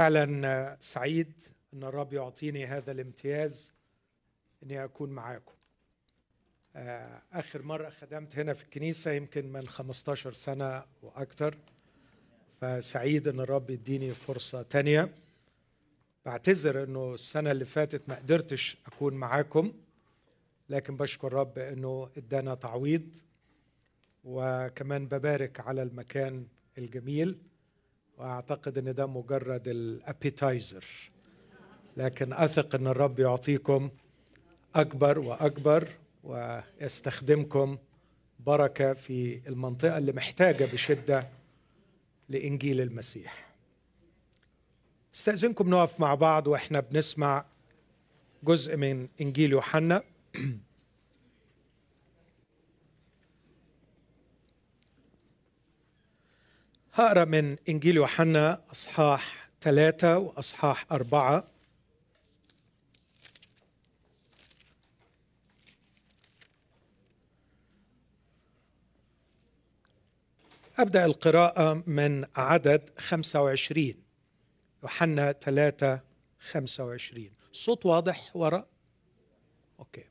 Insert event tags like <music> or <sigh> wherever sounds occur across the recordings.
فعلا سعيد إن الرب يعطيني هذا الامتياز إني أكون معاكم. آه، آخر مرة خدمت هنا في الكنيسة يمكن من 15 سنة وأكثر فسعيد إن الرب يديني فرصة تانية. بعتذر إنه السنة اللي فاتت ما قدرتش أكون معاكم لكن بشكر الرب إنه إدانا تعويض. وكمان ببارك على المكان الجميل. وأعتقد إن ده مجرد الأبيتايزر. لكن أثق إن الرب يعطيكم أكبر وأكبر ويستخدمكم بركة في المنطقة اللي محتاجة بشدة لإنجيل المسيح. استأذنكم نقف مع بعض وإحنا بنسمع جزء من إنجيل يوحنا. <clears throat> هقرأ من إنجيل يوحنا أصحاح ثلاثة وأصحاح أربعة. أبدأ القراءة من عدد 25 يوحنا 3 25 الصوت واضح وراء؟ أوكي.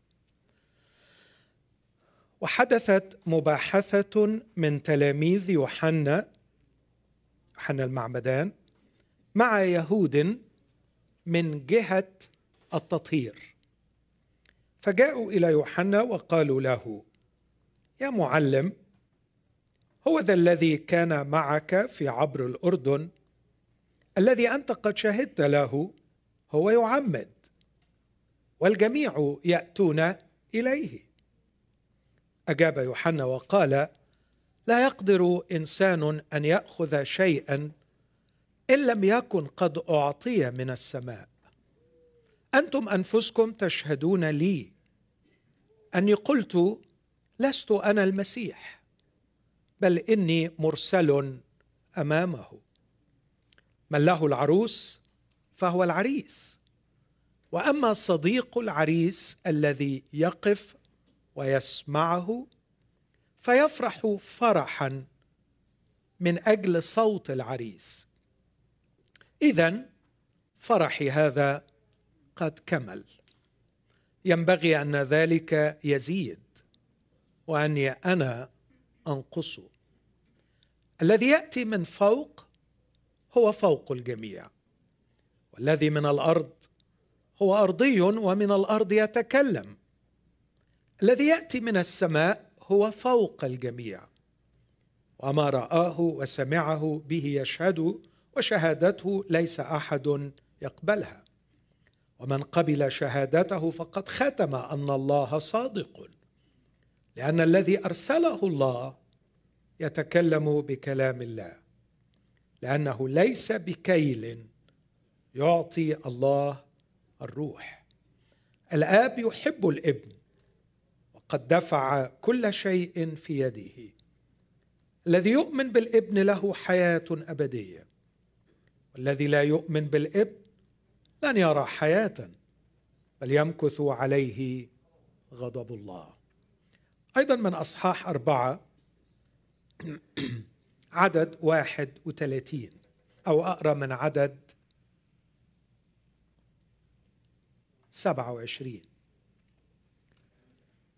وحدثت مباحثة من تلاميذ يوحنا يوحنا المعمدان مع يهود من جهة التطهير. فجاءوا إلى يوحنا وقالوا له يا معلم هو ذا الذي كان معك في عبر الأردن؟ الذي أنت قد شهدت له هو يعمد والجميع يأتون إليه. أجاب يوحنا وقال لا يقدر إنسان أن يأخذ شيئا إن لم يكن قد أعطي من السماء. أنتم أنفسكم تشهدون لي أني قلت لست أنا المسيح بل إني مرسل أمامه. من له العروس فهو العريس وأما صديق العريس الذي يقف ويسمعه فيفرح فرحا من أجل صوت العريس. اذا فرحي هذا قد كمل. ينبغي أن ذلك يزيد وأني أنا أنقص. الذي يأتي من فوق هو فوق الجميع والذي من الأرض هو أرضي ومن الأرض يتكلم. الذي يأتي من السماء هو فوق الجميع. وما رآه وسمعه به يشهد وشهادته ليس أحد يقبلها. ومن قبل شهادته فقد ختم أن الله صادق. لأن الذي أرسله الله يتكلم بكلام الله. لأنه ليس بكيل يعطي الله الروح. الآب يحب الإبن. وقد دفع كل شيء في يده. الذي يؤمن بالابن له حياة أبدية. والذي لا يؤمن بالابن لن يرى حياة بل يمكث عليه غضب الله. أيضا من أصحاح أربعة <clears throat> عدد واحد وثلاثين أو أقرأ من عدد سبعة وعشرين.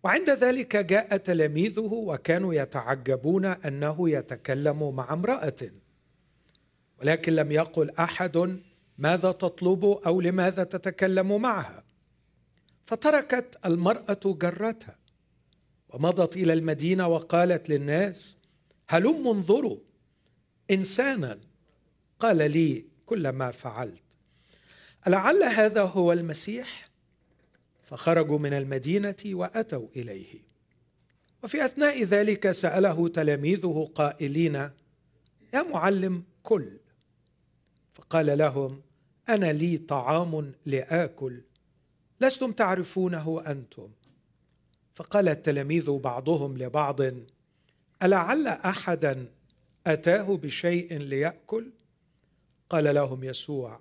وعند ذلك جاء تلاميذه وكانوا يتعجبون أنه يتكلم مع امرأة. ولكن لم يقل أحد ماذا تطلب أو لماذا تتكلم معها. فتركت المرأة جرتها ومضت إلى المدينة وقالت للناس هلم انظروا. إنسانا. قال لي كل ما فعلت. لعل هذا هو المسيح؟ فخرجوا من المدينة وأتوا إليه. وفي أثناء ذلك سأله تلاميذه قائلين يا معلم كل. فقال لهم أنا لي طعام لآكل لستم تعرفونه أنتم. فقال التلاميذ بعضهم لبعض ألعل أحدا أتاه بشيء ليأكل؟ قال لهم يسوع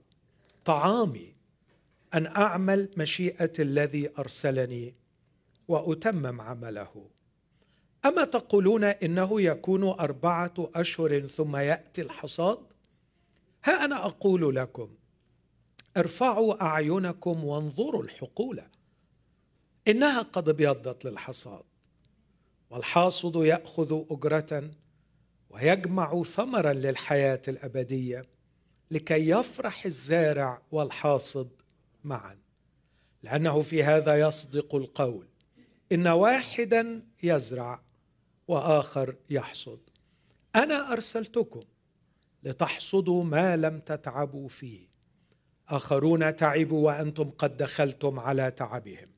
طعامي. أن أعمل مشيئة الذي أرسلني وأتمم عمله. أما تقولون إنه يكون أربعة أشهر ثم يأتي الحصاد؟ ها أنا أقول لكم ارفعوا أعينكم وانظروا الحقول. إنها قد ابيضت للحصاد والحاصد يأخذ أجرة ويجمع ثمرا للحياة الأبدية لكي يفرح الزارع والحاصد معا لأنه في هذا يصدق القول. إن واحدا يزرع وآخر يحصد. أنا أرسلتكم لتحصدوا ما لم تتعبوا فيه. آخرون تعبوا وأنتم قد دخلتم على تعبهم.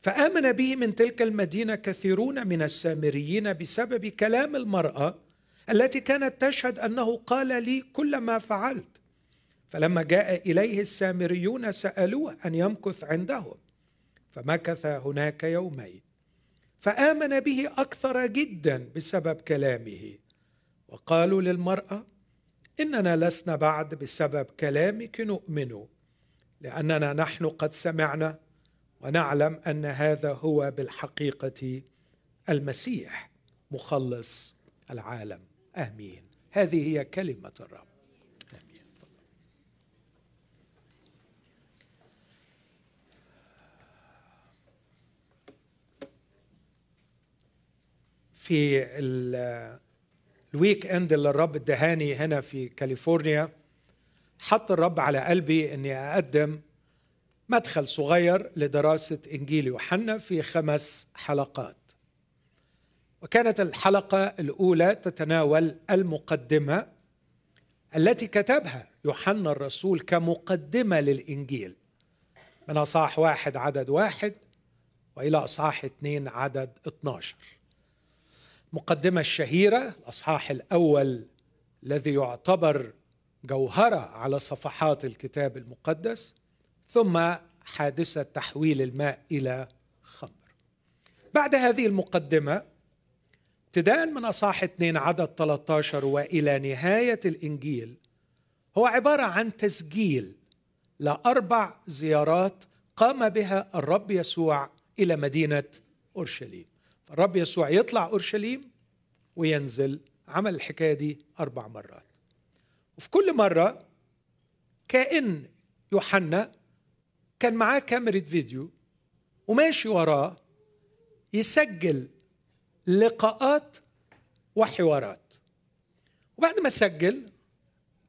فآمن به من تلك المدينة كثيرون من السامريين بسبب كلام المرأة التي كانت تشهد أنه قال لي كل ما فعلت. فلما جاء إليه السامريون سألوه أن يمكث عندهم فمكث هناك يومين فآمن به أكثر جدا بسبب كلامه. وقالوا للمرأة إننا لسنا بعد بسبب كلامك نؤمن لأننا نحن قد سمعنا ونعلم أن هذا هو بالحقيقة المسيح مخلص العالم. آمين. هذه هي كلمة الرب. في ال weekend اللي الرب ادهاني هنا في كاليفورنيا حط الرب على قلبي إني أقدم مدخل صغير لدراسة إنجيل يوحنا في خمس حلقات. وكانت الحلقة الأولى تتناول المقدمة التي كتبها يوحنا الرسول كمقدمة للإنجيل. من أصحاح واحد عدد واحد وإلى أصحاح اثنين عدد 12 المقدمة الشهيرة الأصحاح الأول الذي يعتبر جوهرة على صفحات الكتاب المقدس ثم حادثة تحويل الماء إلى خمر. بعد هذه المقدمة ابتداء من أصحاح 2 عدد 13 وإلى نهاية الإنجيل هو عبارة عن تسجيل لأربع زيارات قام بها الرب يسوع إلى مدينة أورشليم. الرب يسوع يطلع أورشليم وينزل. عمل الحكاية دي أربع مرات. وفي كل مرة كائن يوحنا كان معاه كاميرا فيديو وماشي وراه يسجل لقاءات وحوارات وبعد ما سجل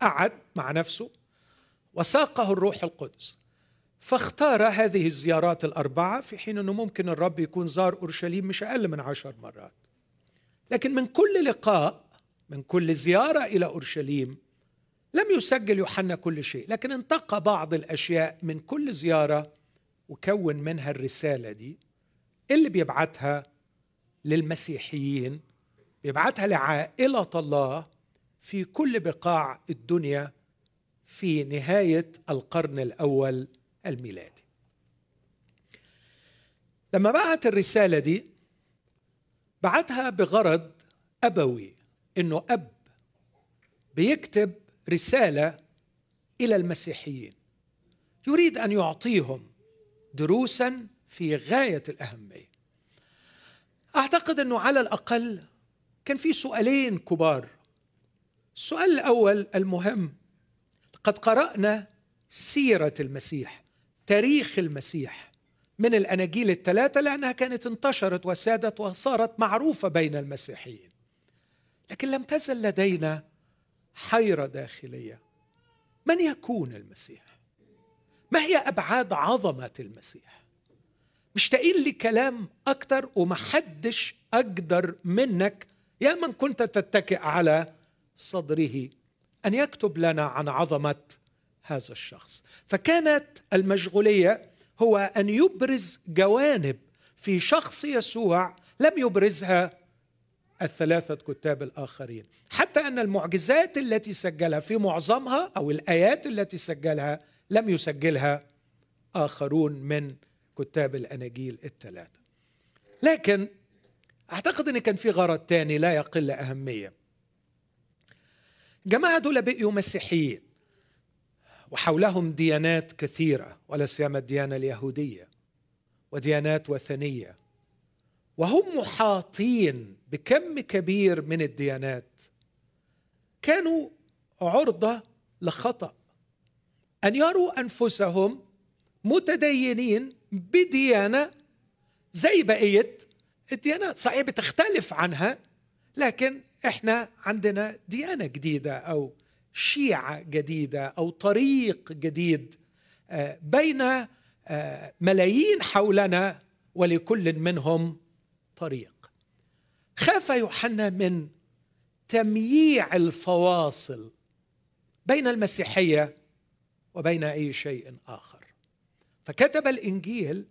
قعد مع نفسه وساقه الروح القدس. فاختار هذه الزيارات الأربعة في حين أنه ممكن الرب يكون زار أورشليم مش أقل من عشر مرات. لكن من كل لقاء من كل زيارة إلى أورشليم لم يسجل يوحنا كل شيء. لكن انتقى بعض الأشياء من كل زيارة وكون منها الرسالة دي اللي بيبعتها للمسيحيين بيبعتها لعائلة الله في كل بقاع الدنيا في نهاية القرن الأول الميلادي لما بعت الرسالة دي بعتها بغرض أبوي إنه أب بيكتب رسالة إلى المسيحيين يريد أن يعطيهم دروسا في غاية الأهمية. أعتقد إنه على الأقل كان في سؤالين كبار. السؤال الأول المهم قد قرأنا سيرة المسيح. تاريخ المسيح من الأناجيل الثلاثة لأنها كانت انتشرت وسادت وصارت معروفة بين المسيحيين. لكن لم تزل لدينا حيرة داخلية. من يكون المسيح؟ ما هي أبعاد عظمة المسيح؟ مشتاقين لكلام أكتر ومحدش أقدر منك يا من كنت تتكئ على صدره أن يكتب لنا عن عظمة هذا الشخص. فكانت المشغولية هو أن يبرز جوانب في شخص يسوع لم يبرزها الثلاثة كتاب الآخرين. حتى أن المعجزات التي سجلها في معظمها أو الآيات التي سجلها لم يسجلها آخرون من كتاب الاناجيل الثلاثة. لكن أعتقد إن كان في غرض ثاني لا يقل أهمية. جماعة دول بقيوا مسيحيين. وحولهم ديانات كثيرة ولا سيما الديانة اليهودية وديانات وثنية. وهم محاطين بكم كبير من الديانات. كانوا عرضة لخطأ. أن يروا أنفسهم متدينين بديانة زي بقية الديانات صحيح بتختلف عنها لكن إحنا عندنا ديانة جديدة أو شيعة جديدة أو طريق جديد آه، بين آه، ملايين حولنا ولكل منهم طريق. خاف يوحنا من تمييع الفواصل بين المسيحية وبين أي شيء آخر. فكتب الإنجيل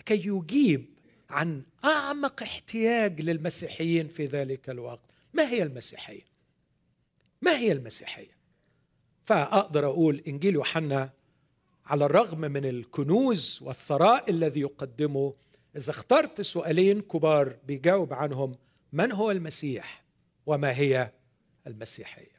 لكي يجيب عن أعمق احتياج للمسيحيين في ذلك الوقت. ما هي المسيحية؟ ما هي المسيحية؟ فأقدر أقول إنجيل يوحنا على الرغم من الكنوز والثراء الذي يقدمه إذا اخترت سؤالين كبار بيجاوب عنهم من هو المسيح وما هي المسيحية؟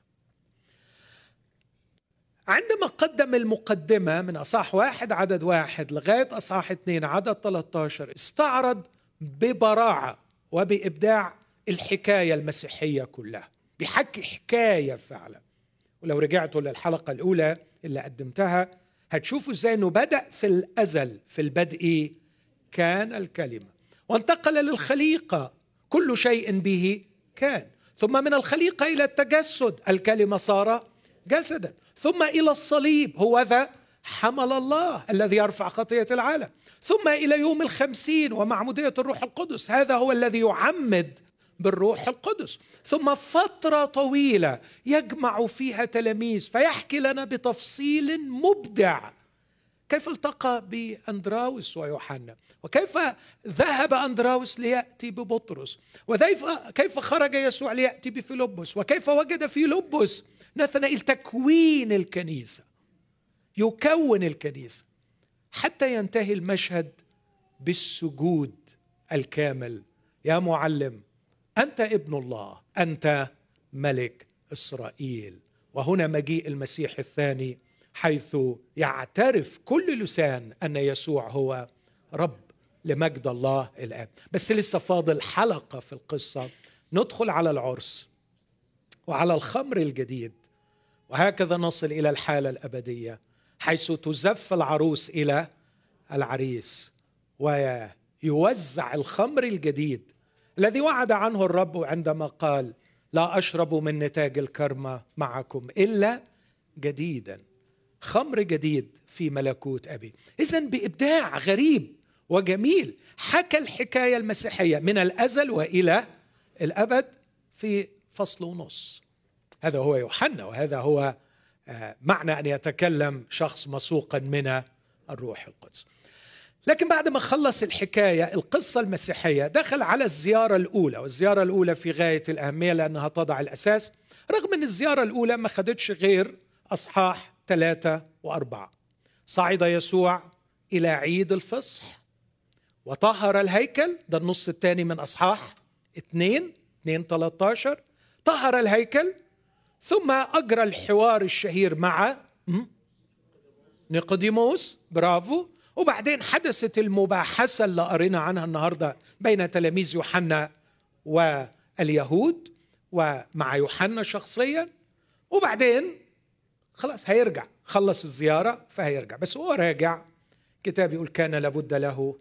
عندما قدم المقدمة من أصح واحد عدد واحد لغاية أصح اثنين عدد 13 استعرض ببراعة وبإبداع الحكاية المسيحية كلها بيحكي حكاية فعلا. ولو رجعتوا للحلقة الأولى اللي قدمتها هتشوفوا إزاي إنه بدأ في الأزل في البدء كان الكلمة. وانتقل للخليقة كل شيء به كان. ثم من الخليقة إلى التجسد الكلمة صار جسدا. ثم إلى الصليب هو ذا حمل الله الذي يرفع خطية العالم. ثم إلى يوم الخمسين ومعموديه الروح القدس هذا هو الذي يعمد بالروح القدس. ثم فترة طويلة يجمع فيها تلاميذ فيحكي لنا بتفصيل مبدع. كيف التقى بأندراوس ويوحنا؟ وكيف ذهب أندراوس ليأتي ببطرس؟ وكيف كيف خرج يسوع ليأتي بفيلبس؟ وكيف وجد فيلبس؟ نثنائيل تكوين الكنيسة. يكون الكنيسة حتى ينتهي المشهد بالسجود الكامل. يا معلم أنت ابن الله أنت ملك إسرائيل. وهنا مجيء المسيح الثاني حيث يعترف كل لسان أن يسوع هو رب لمجد الله الاب بس لسه فاضل حلقة في القصة. ندخل على العرس وعلى الخمر الجديد وهكذا نصل إلى الحالة الأبدية حيث تزف العروس إلى العريس ويوزع الخمر الجديد الذي وعد عنه الرب عندما قال لا أشرب من نتاج الكرمة معكم إلا جديدا. خمر جديد في ملكوت أبي. اذا بإبداع غريب وجميل حكى الحكاية المسيحية من الأزل وإلى الأبد في فصل ونص. هذا هو يوحنا وهذا هو آه، معنى أن يتكلم شخص مسوقا من الروح القدس. لكن بعد ما خلص الحكاية القصة المسيحية دخل على الزيارة الأولى والزيارة الأولى في غاية الأهمية لأنها تضع الأساس رغم إن الزيارة الأولى ما خدتش غير أصحاح ثلاثة وأربعة. صعد يسوع إلى عيد الفصح وطهر الهيكل ده النص الثاني من أصحاح اثنين اثنين 13 طهر الهيكل ثم أجرى الحوار الشهير مع نيقوديموس برافو وبعدين حدثت المباحثة اللي قرينا عنها النهارده بين تلاميذ يوحنا واليهود ومع يوحنا شخصيا. وبعدين خلاص هيرجع خلص الزيارة فهيرجع. بس هو راجع كتاب يقول كان لابد له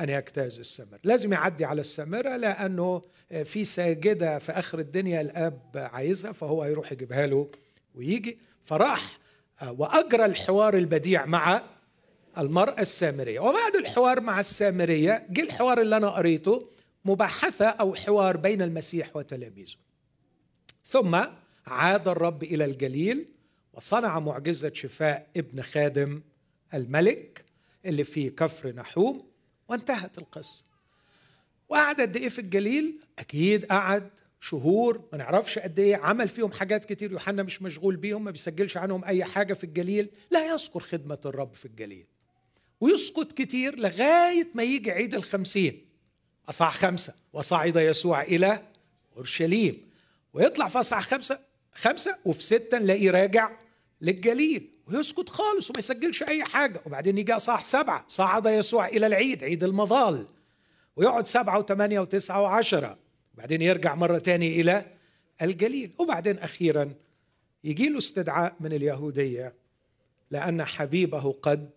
أن يجتاز السمر. لازم يعدي على السامره لأنه في ساجدة في آخر الدنيا الأب عايزها فهو هيروح يجيبها له ويجي. فراح وأجرى الحوار البديع مع المرأة السامرية. وبعد الحوار مع السامرية جه الحوار اللي أنا قريته مباحثة أو حوار بين المسيح وتلاميذه. ثم عاد الرب إلى الجليل وصنع معجزة شفاء ابن خادم الملك اللي في كفر نحوم وانتهت القصة. وقعد قد إيه في الجليل؟ أكيد قعد شهور ما نعرفش قد إيه عمل فيهم حاجات كتير يوحنا مش مشغول بيهم ما بيسجلش عنهم أي حاجة في الجليل. لا يذكر خدمة الرب في الجليل. ويسقط كتير لغاية ما يجي عيد الخمسين. اصح خمسة وصعد يسوع إلى أورشليم. ويطلع في اصح خمسة خمسة وفي ستة نلاقيه راجع للجليل. ويسكت خالص وما يسجلش أي حاجة. وبعدين يجي اصح سبعة صعد يسوع إلى العيد عيد المظال. ويقعد سبعة وثمانية وتسعة وعشرة. وبعدين يرجع مرة تاني إلى الجليل. وبعدين أخيرا يجي له استدعاء من اليهودية لأن حبيبه قد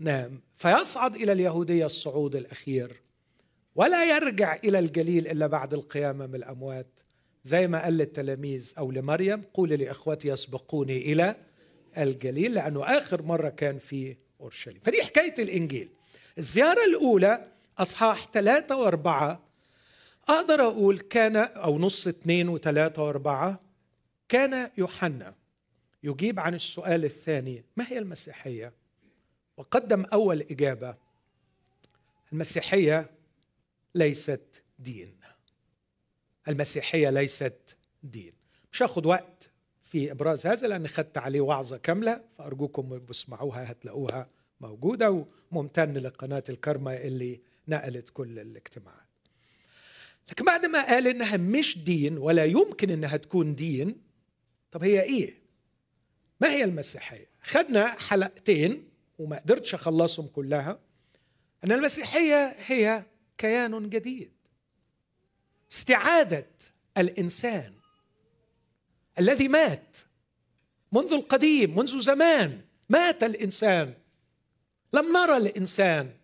نام فيصعد إلى اليهودية الصعود الأخير ولا يرجع إلى الجليل إلا بعد القيامة من الأموات. زي ما قال للتلاميذ أو لمريم قولي لإخوتي يسبقوني إلى الجليل لأنه آخر مرة كان في أورشليم. فدي حكاية الإنجيل. الزيارة الأولى أصحاح ثلاثة وأربعة. أقدر أقول كان أو نص اثنين وثلاثة وأربعة كان يوحنا يجيب عن السؤال الثاني ما هي المسيحية؟ وقدم أول إجابة المسيحية ليست دين. المسيحية ليست دين. مش هاخد وقت في إبراز هذا لأن خدت عليه وعظة كاملة فأرجوكم بسمعوها هتلاقوها موجودة وممتن لقناة الكرمة اللي نقلت كل الاجتماعات. لكن بعد ما قال إنها مش دين ولا يمكن إنها تكون دين طب هي إيه؟ ما هي المسيحية؟ خدنا حلقتين وما قدرتش أخلصهم كلها. أن المسيحية هي كيان جديد. استعادة الإنسان. الذي مات منذ القديم منذ زمان مات الإنسان. لم نرى الإنسان.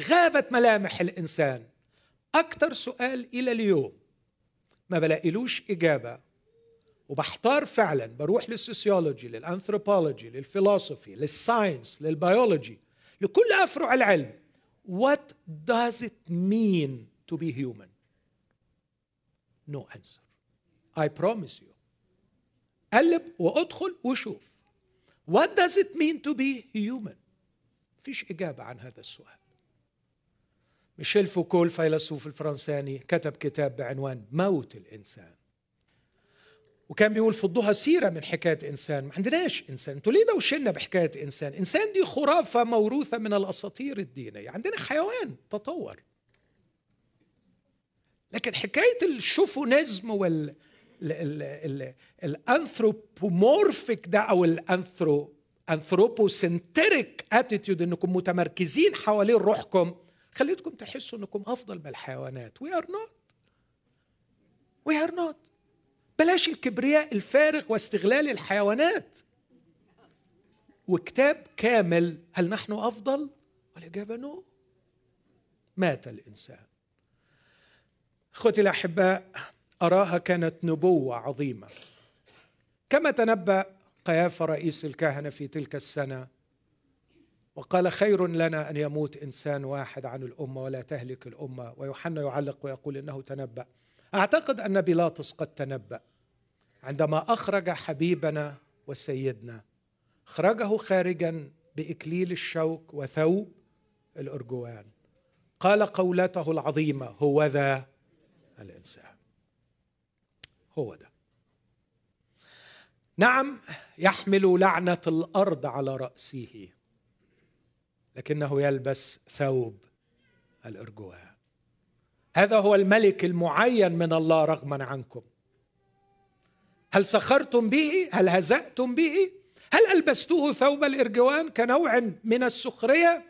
غابت ملامح الإنسان. أكثر سؤال إلى اليوم. ما بلاقيلوش إجابة. وبحتار فعلا بروح للسوسيولوجي للأنثروبولوجي للفلسفي للساينس للبيولوجي لكل أفرع العلم. What does it mean to be human? No answer. I promise you. قلب وأدخل وشوف. What does it mean to be human? فيش إجابة عن هذا السؤال. ميشيل فوكو الفيلسوف الفرنساني كتب كتاب بعنوان موت الإنسان. وكان بيقول فضوها سيرة من حكاية إنسان. ما عندناش إنسان. أنتوا ليه دوشنا بحكاية إنسان؟ إنسان دي خرافة موروثة من الأساطير الدينية. عندنا حيوان تطور. لكن حكاية ال chauvinism وال anthropomorphic ده أو ال anthro anthropocentric attitude إنكم متمركزين حوالين روحكم خليتكم تحسوا إنكم أفضل من الحيوانات. we are not we are not بلاش الكبرياء الفارغ واستغلال الحيوانات. وكتاب كامل هل نحن أفضل؟ والإجابة no مات الإنسان. أخوتي الأحباء أراها كانت نبوة عظيمة. كما تنبأ قيافه رئيس الكهنة في تلك السنة وقال خير لنا أن يموت إنسان واحد عن الأمة ولا تهلك الأمة. ويوحنا يعلق ويقول إنه تنبأ. أعتقد أن بيلاطس قد تنبأ. عندما أخرج حبيبنا وسيدنا اخرجه خارجا بإكليل الشوك وثوب الأرجوان. قال قولته العظيمة هو ذا الإنسان. هو ده نعم يحمل لعنة الأرض على رأسه لكنه يلبس ثوب الأرجوان. هذا هو الملك المعين من الله رغما عنكم. هل سخرتم به؟ هل هزأتم به؟ هل ألبستوه ثوب الإرجوان كنوع من السخرية؟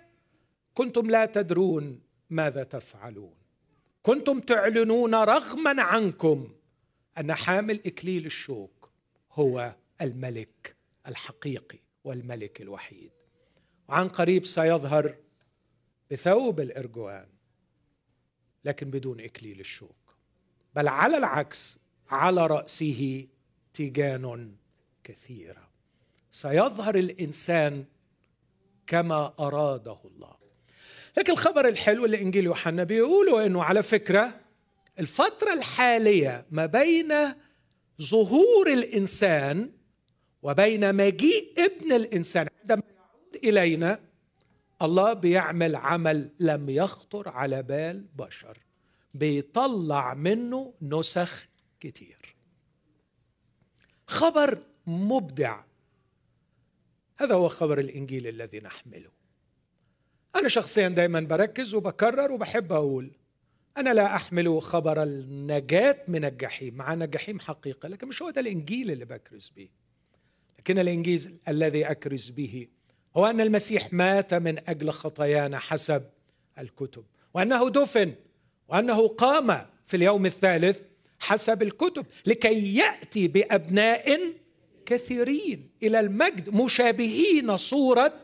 كنتم لا تدرون ماذا تفعلون. كنتم تعلنون رغما عنكم أن حامل إكليل الشوك هو الملك الحقيقي والملك الوحيد. وعن قريب سيظهر بثوب الإرجوان لكن بدون إكليل الشوك. بل على العكس على رأسه تيجان كثيرة. سيظهر الإنسان كما أراده الله. لكن الخبر الحلو اللي إنجيل يوحنا بيقولوا إنه على فكرة الفترة الحالية ما بين ظهور الإنسان وبين مجيء ابن الإنسان عندما يعود إلينا الله بيعمل عمل لم يخطر على بال بشر بيطلع منه نسخ كتير. خبر مبدع. هذا هو خبر الإنجيل الذي نحمله. أنا شخصيا دائما بركز وبكرر وبحب أقول أنا لا أحمل خبر النجاة من الجحيم مع الجحيم حقيقة لكن مش هو ده الإنجيل اللي بكرز به. لكن الانجيل الذي أكرز به هو أن المسيح مات من أجل خطايانا حسب الكتب وأنه دفن وأنه قام في اليوم الثالث حسب الكتب لكي يأتي بأبناء كثيرين إلى المجد مشابهين صورة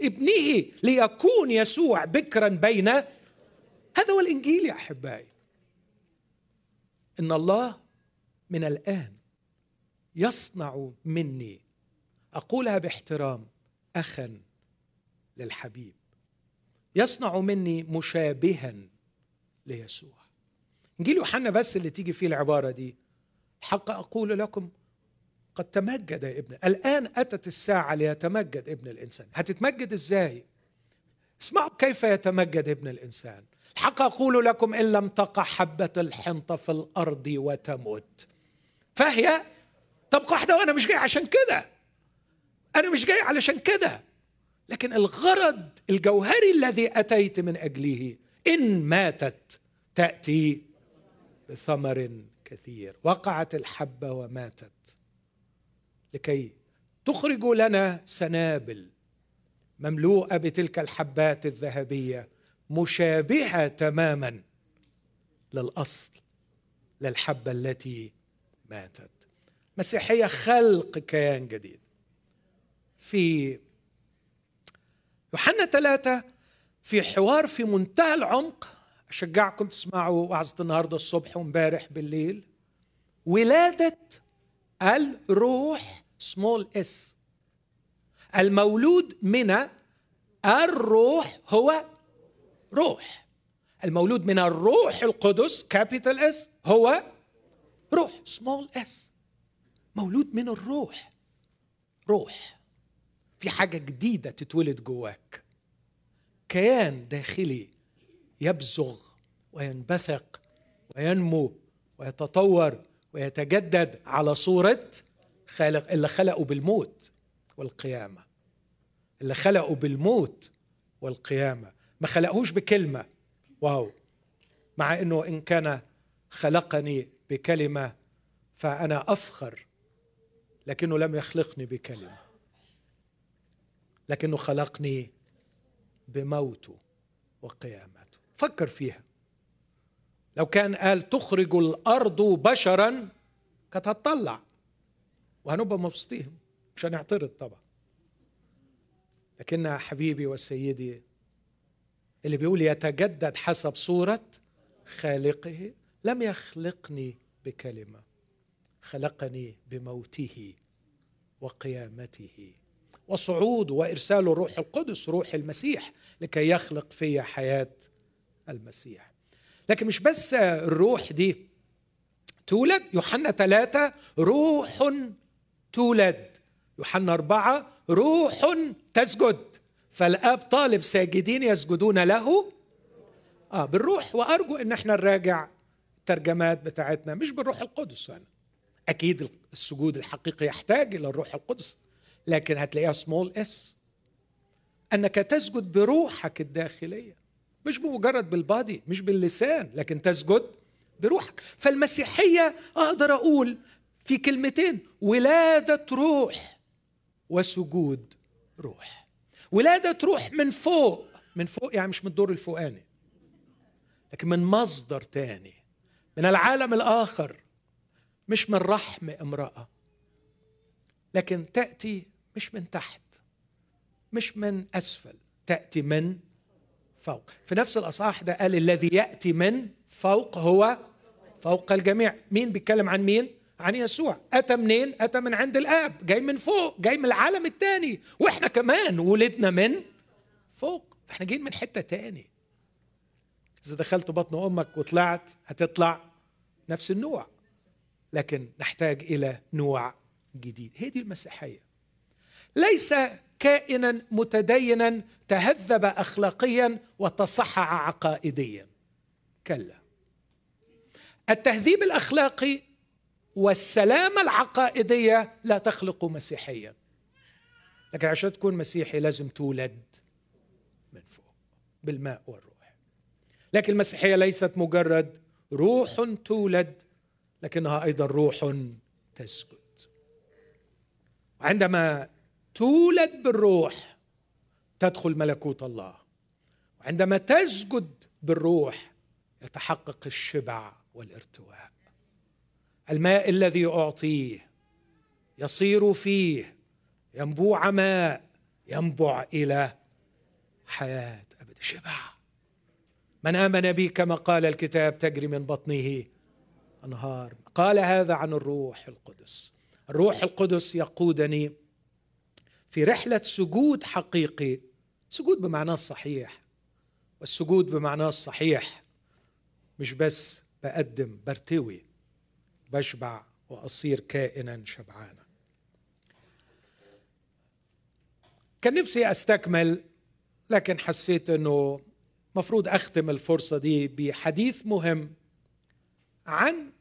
ابنه ليكون يسوع بكرا بين. هذا هو الإنجيل يا أحبائي. إن الله من الآن يصنع مني. أقولها باحترام اخا للحبيب. يصنع مني مشابها ليسوع. انجيل يوحنا بس اللي تيجي فيه العبارة دي. حق أقول لكم قد تمجد ابن الآن أتت الساعة ليتمجد ابن الإنسان. هتتمجد إزاي؟ اسمعوا كيف يتمجد ابن الإنسان. الحق أقول لكم إن لم تقع حبة الحنطة في الأرض وتموت. فهي تبقى واحدة وأنا مش جاي عشان كده. أنا مش جاي علشان كده. لكن الغرض الجوهري الذي أتيت من أجله إن ماتت تأتي بثمر كثير. وقعت الحبة وماتت. لكي تخرج لنا سنابل مملوءة بتلك الحبات الذهبية مشابهة تماما للأصل للحبة التي ماتت. مسيحية خلق كيان جديد. في يوحنا ثلاثة في حوار في منتهى العمق أشجعكم تسمعوا وعظة النهاردة الصبح وامبارح بالليل. ولادة الروح small s المولود من الروح هو روح. المولود من الروح القدس capital S هو روح small s مولود من الروح روح. في حاجة جديدة تتولد جواك. كيان داخلي يبزغ وينبثق وينمو ويتطور ويتجدد على صورة خالق اللي خلقه بالموت والقيامة. اللي خلقه بالموت والقيامة. ما خلقهوش بكلمة. واو. مع إنه إن كان خلقني بكلمة فأنا أفخر لكنه لم يخلقني بكلمة. لكنه خلقني بموته وقيامته فكر فيها. لو كان قال تخرج الأرض بشرا كانت هتطلع وهنبقى مبسوطين مش هنعترض طبعا. لكن حبيبي وسيدي اللي بيقول يتجدد حسب صورة خالقه لم يخلقني بكلمة خلقني بموته وقيامته. وصعود وإرسال الروح القدس روح المسيح لكي يخلق في حياة المسيح. لكن مش بس الروح دي تولد يوحنا ثلاثة روح تولد. يوحنا أربعة روح تسجد. فالآب طالب ساجدين يسجدون له. آه بالروح. وأرجو إن إحنا نراجع الترجمات بتاعتنا. مش بالروح القدس أنا. أكيد السجود الحقيقي يحتاج إلى الروح القدس لكن هتلاقيها small s أنك تسجد بروحك الداخلية. مش بمجرد بال body مش باللسان لكن تسجد بروحك. فالمسيحية أقدر أقول في كلمتين ولادة روح وسجود روح. ولادة روح من فوق من فوق يعني مش من الدور الفوقاني لكن من مصدر تاني من العالم الآخر مش من رحم امرأة لكن تأتي مش من تحت مش من أسفل تأتي من فوق. في نفس الأصحاح ده قال الذي يأتي من فوق هو فوق الجميع. مين بيتكلم عن مين؟ عن يسوع. أتى منين؟ أتى من عند الآب. جاي من فوق جاي من العالم الثاني وإحنا كمان ولدنا من فوق. إحنا جايين من حتة تاني. إذا دخلت بطن أمك وطلعت هتطلع نفس النوع. لكن نحتاج إلى نوع جديد. هي دي المسيحية. ليس كائنا متدينا تهذب اخلاقيا وتصحع عقائديا. كلا. التهذيب الأخلاقي والسلامة العقائدية لا تخلق مسيحيا. لكن عشان تكون مسيحي لازم تولد من فوق بالماء والروح. لكن المسيحية ليست مجرد روح تولد لكنها أيضا روح تسجد. وعندما تولد بالروح تدخل ملكوت الله. وعندما تسجد بالروح يتحقق الشبع والارتواء. الماء الذي أعطيه يصير فيه ينبوع ماء ينبع إلى حياة أبد. شبع. من آمن بي كما قال الكتاب تجري من بطنه أنهار. قال هذا عن الروح القدس. الروح القدس يقودني في رحلة سجود حقيقي. سجود بمعناه الصحيح والسجود بمعناه الصحيح مش بس بقدم برتوي بشبع وأصير كائنا شبعانا. كان نفسي أستكمل لكن حسيت إنه مفروض أختم الفرصة دي بحديث مهم عن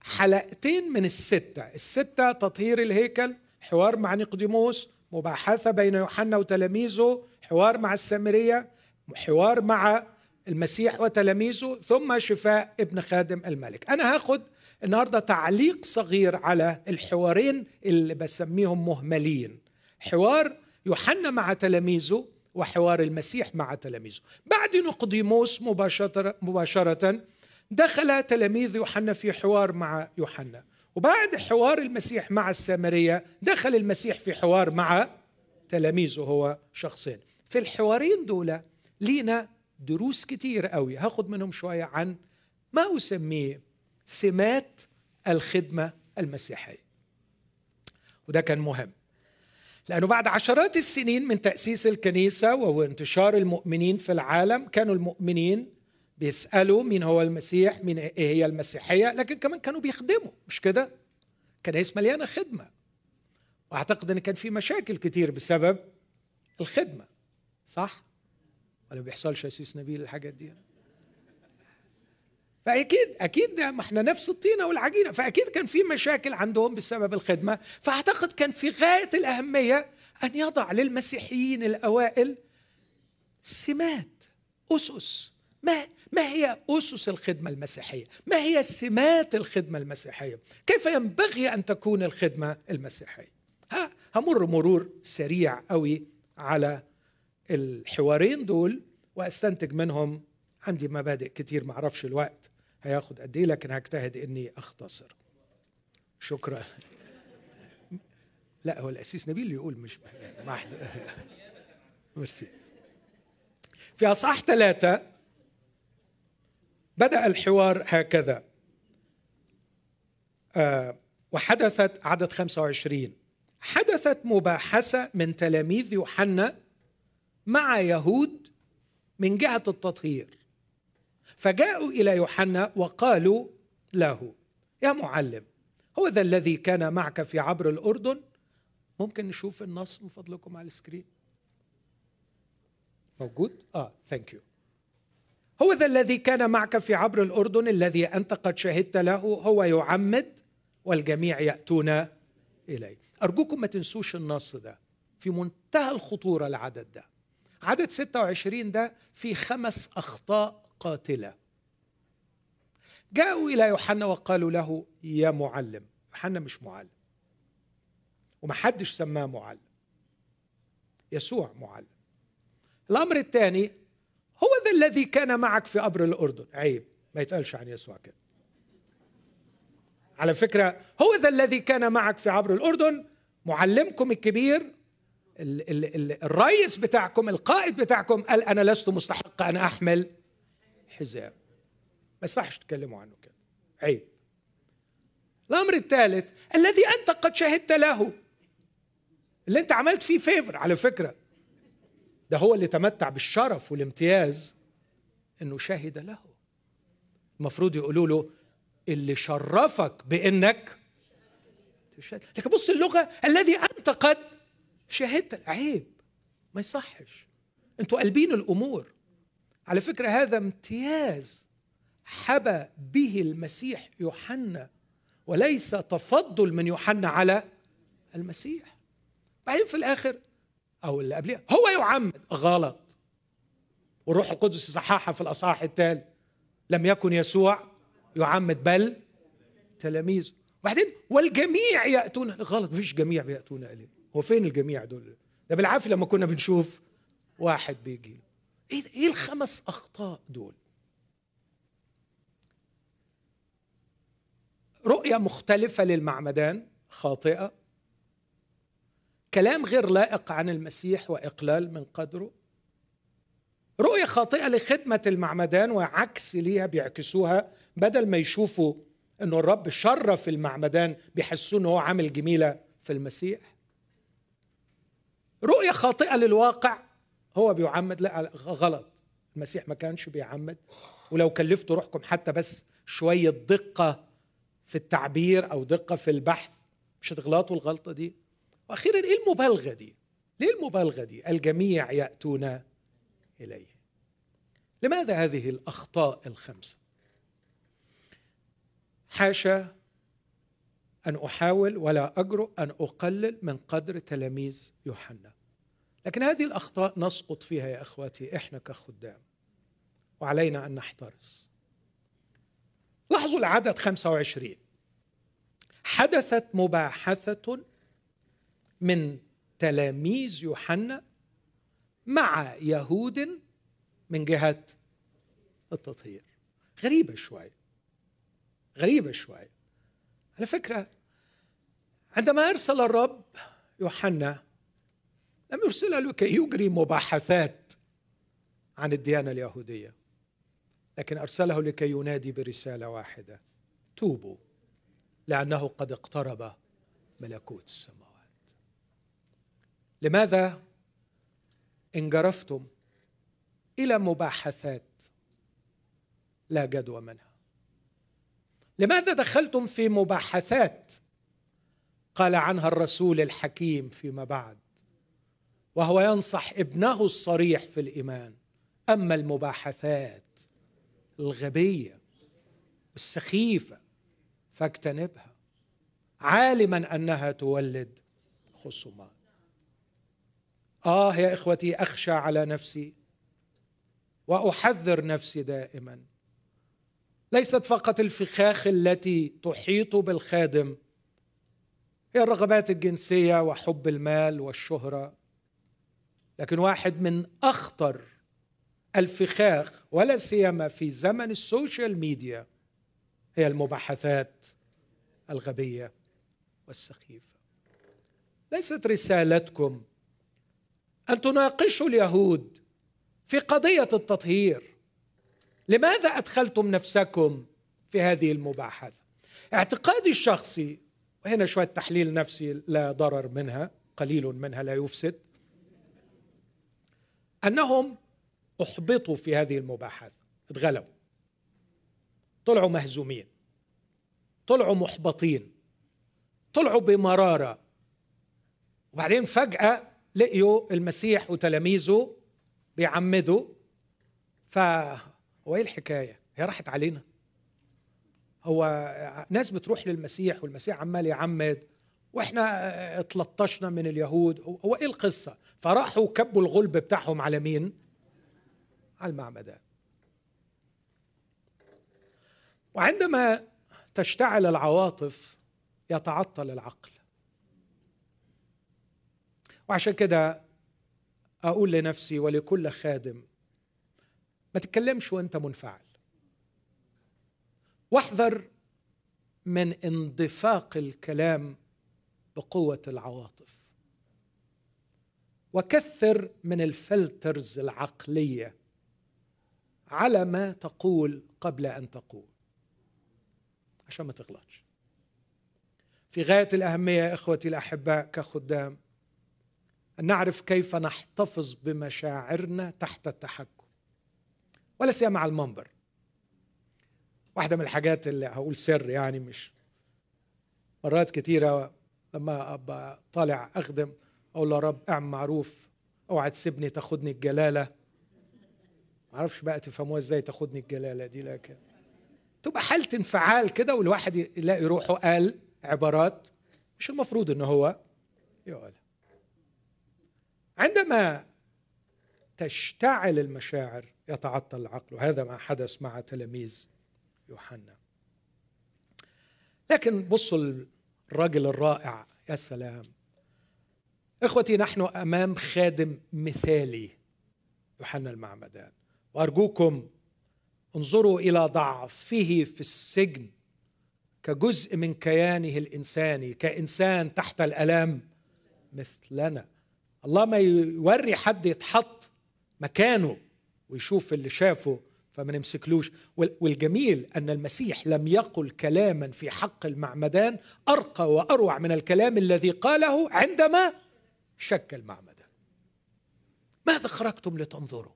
حلقتين من الستة. الستة تطهير الهيكل حوار مع نيقوديموس مباحثة بين يوحنا وتلاميذه حوار مع السامرية حوار مع المسيح وتلاميذه ثم شفاء ابن خادم الملك. أنا هاخد النهارده تعليق صغير على الحوارين اللي بسميهم مهملين حوار يوحنا مع تلاميذه وحوار المسيح مع تلاميذه. بعد نقديموس مباشرة, مباشرة دخل تلاميذ يوحنا في حوار مع يوحنا. وبعد حوار المسيح مع السامرية دخل المسيح في حوار مع تلاميذه هو شخصين. في الحوارين دول لينا دروس كتير قوي. هاخد منهم شوية عن ما أسميه سمات الخدمة المسيحية. وده كان مهم. لأنه بعد عشرات السنين من تأسيس الكنيسة وانتشار المؤمنين في العالم كانوا المؤمنين بيسألوا مين هو المسيح مين إيه هي المسيحية لكن كمان كانوا بيخدموا مش كده؟ كنائس مليانة خدمة. وأعتقد أن كان في مشاكل كتير بسبب الخدمة صح؟ ولا بيحصلش يا سيس نبيل الحاجات دي؟ فأكيد أكيد ما إحنا نفس الطينة والعجينة. فأكيد كان في مشاكل عندهم بسبب الخدمة. فأعتقد كان في غاية الأهمية أن يضع للمسيحيين الأوائل سمات أسس. ما ما هي أسس الخدمة المسيحية؟ ما هي سمات الخدمة المسيحية؟ كيف ينبغي أن تكون الخدمة المسيحية؟ ها همر مرور سريع قوي على الحوارين دول وأستنتج منهم عندي مبادئ كتير ما أعرفش الوقت هياخد قد إيه لكن هجتهد إني أختصر شكرا لا هو الاسيس نبيل اللي يقول مش ما <laughs> ميرسي في أصحاح ثلاثة بدأ الحوار هكذا. آه وحدثت عدد 25 حدثت مباحثة من تلاميذ يوحنا مع يهود من جهة التطهير. فجاءوا إلى يوحنا وقالوا له يا معلم هو ذا الذي كان معك في عبر الأردن؟ ممكن نشوف النص من فضلكم على ال screen. موجود؟ آه thank you هو ذا الذي كان معك في عبر الأردن الذي أنت قد شهدت له هو يعمد والجميع يأتون إليه. أرجوكم ما تنسوش النص ده. في منتهى الخطورة العدد ده. عدد 26 ده في خمس أخطاء قاتلة. جاءوا إلى يوحنا وقالوا له يا معلم. يوحنا مش معلم. ومحدش سماه معلم. يسوع معلم. الأمر الثاني هو ذا الذي كان معك في قبر الأردن. عيب ما يتقالش عن يسوع كده. على فكرة هو ذا الذي كان معك في عبر الأردن معلمكم الكبير ال ال ال الرئيس بتاعكم القائد بتاعكم قال أنا لست مستحق أن أحمل حزام ما يصحش تتكلموا عنه كده. عيب. الأمر الثالث الذي أنت قد شهدت له اللي أنت عملت فيه فيفر على فكرة. ده هو اللي تمتع بالشرف والامتياز إنه شهد له. المفروض يقولوا له اللي شرفك بإنك تشهد. لكن بص اللغة الذي أنت قد شهدت. عيب ما يصحش. أنتوا قلبين الأمور. على فكرة هذا امتياز حبى به المسيح يوحنا وليس تفضل من يوحنا على المسيح. بعدين في الآخر أو اللي قبلها هو يعمد. غلط. والروح القدس صححها في الأصحاح التالي. لم يكن يسوع يعمد بل تلاميذه وبعدين والجميع يأتون. غلط. مفيش جميع بيأتون إليه. هو فين الجميع دول؟ ده بالعافية لما كنا بنشوف واحد بيجي. إيه إيه الخمس أخطاء دول؟ رؤية مختلفة للمعمدان. خاطئة. كلام غير لائق عن المسيح وإقلال من قدره. رؤية خاطئة لخدمة المعمدان وعكس ليها بيعكسوها بدل ما يشوفوا إنه الرب شرف المعمدان بيحسوا إنه هو عامل جميلة في المسيح. رؤية خاطئة للواقع هو بيعمد. لا غلط. المسيح ما كانش بيعمد. ولو كلفتوا روحكم حتى بس شوية دقة في التعبير أو دقة في البحث مش هتغلطوا الغلطة دي. وأخيرا إيه المبالغة دي؟ ليه المبالغة دي؟ الجميع يأتون إليه. لماذا هذه الأخطاء الخمسة؟ حاشا أن أحاول ولا أجرؤ أن أقلل من قدر تلاميذ يوحنا. لكن هذه الأخطاء نسقط فيها يا أخواتي إحنا كخدام وعلينا أن نحترس. لاحظوا العدد 25 حدثت مباحثة من تلاميذ يوحنا مع يهود من جهة التطهير. غريبة شوية غريبة شوية على فكرة عندما أرسل الرب يوحنا لم يرسله لكي يجري مباحثات عن الديانة اليهودية لكن أرسله لكي ينادي برسالة واحدة توبوا لأنه قد اقترب ملكوت السماوات لماذا انجرفتم إلى مباحثات لا جدوى منها؟ لماذا دخلتم في مباحثات قال عنها الرسول الحكيم فيما بعد؟ وهو ينصح ابنه الصريح في الإيمان. أما المباحثات الغبية والسخيفة فاجتنبها. عالما أنها تولد خصومات. آه يا إخوتي أخشى على نفسي وأحذر نفسي دائما. ليست فقط الفخاخ التي تحيط بالخادم هي الرغبات الجنسية وحب المال والشهرة. لكن واحد من أخطر الفخاخ ولا سيما في زمن ال social media هي المباحثات الغبية والسخيفة. ليست رسالتكم أن تناقشوا اليهود في قضية التطهير. لماذا أدخلتم نفسكم في هذه المباحثه اعتقادي الشخصي وهنا شوية تحليل نفسي لا ضرر منها قليل منها لا يفسد أنهم أحبطوا في هذه المباحثه اتغلبوا طلعوا مهزومين طلعوا محبطين طلعوا بمرارة وبعدين فجأة لقيوا المسيح وتلاميذه بيعمدوا ف هو إيه الحكاية؟ هي راحت علينا هو ناس بتروح للمسيح والمسيح عمال يعمد وإحنا اتلطشنا من اليهود هو إيه القصة؟ فراحوا كبوا الغلب بتاعهم على مين؟ على المعمدان وعندما تشتعل العواطف يتعطل العقل وعشان كده أقول لنفسي ولكل خادم ما تتكلمش وأنت منفعل. واحذر من اندفاق الكلام بقوة العواطف. وكثر من الفلترز العقلية على ما تقول قبل أن تقول. عشان ما تغلطش. في غاية الأهمية يا إخوتي الأحباء كخدام ان نعرف كيف نحتفظ بمشاعرنا تحت التحكم. ولا سيما على المنبر. واحدة من الحاجات اللي هقول سر يعني مش مرات كتيرة لما أبقى طالع أخدم أقول له يا رب اعمل معروف اوعى تسيبني تاخدني الجلالة. ما أعرفش بقى تفهموها إزاي تاخدني الجلالة دي لكن تبقى حالة انفعال كده والواحد يلاقي روحه قال عبارات مش المفروض إن هو يقولها. عندما تشتعل المشاعر يتعطل العقل وهذا ما حدث مع تلاميذ يوحنا. لكن بصوا الراجل الرائع يا سلام. إخوتي نحن أمام خادم مثالي يوحنا المعمدان. وأرجوكم انظروا إلى ضعفه في السجن كجزء من كيانه الإنساني كإنسان تحت الألام مثلنا. الله ما يوري حد يتحط مكانه ويشوف اللي شافه فما نمسكلوش. والجميل أن المسيح لم يقل كلاما في حق المعمدان أرقى وأروع من الكلام الذي قاله عندما شك المعمدان. ماذا خرجتم لتنظروا؟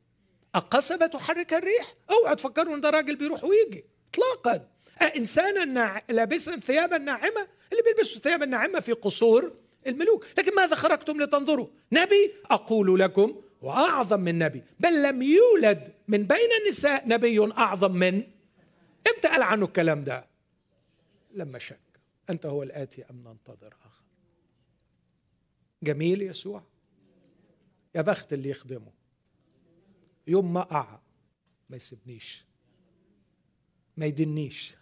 القصبة تحرك الريح؟ أوعى تفكروا إن ده راجل بيروح ويجي اطلاقا. انسانا لابسا ثيابا ناعمة؟ اللي بيلبسوا ثيابا ناعمة في قصور الملوك. لكن ماذا خرجتم لتنظروا؟ نبي؟ أقول لكم وأعظم من نبي. بل لم يولد من بين النساء نبي أعظم من؟ إمتى قال عنه الكلام ده. لما شك. أنت هو الآتي أم ننتظر آخر؟ جميل يسوع. يا بخت اللي يخدمه. يوم ما اقع ما يسيبنيش. ما يدنيش.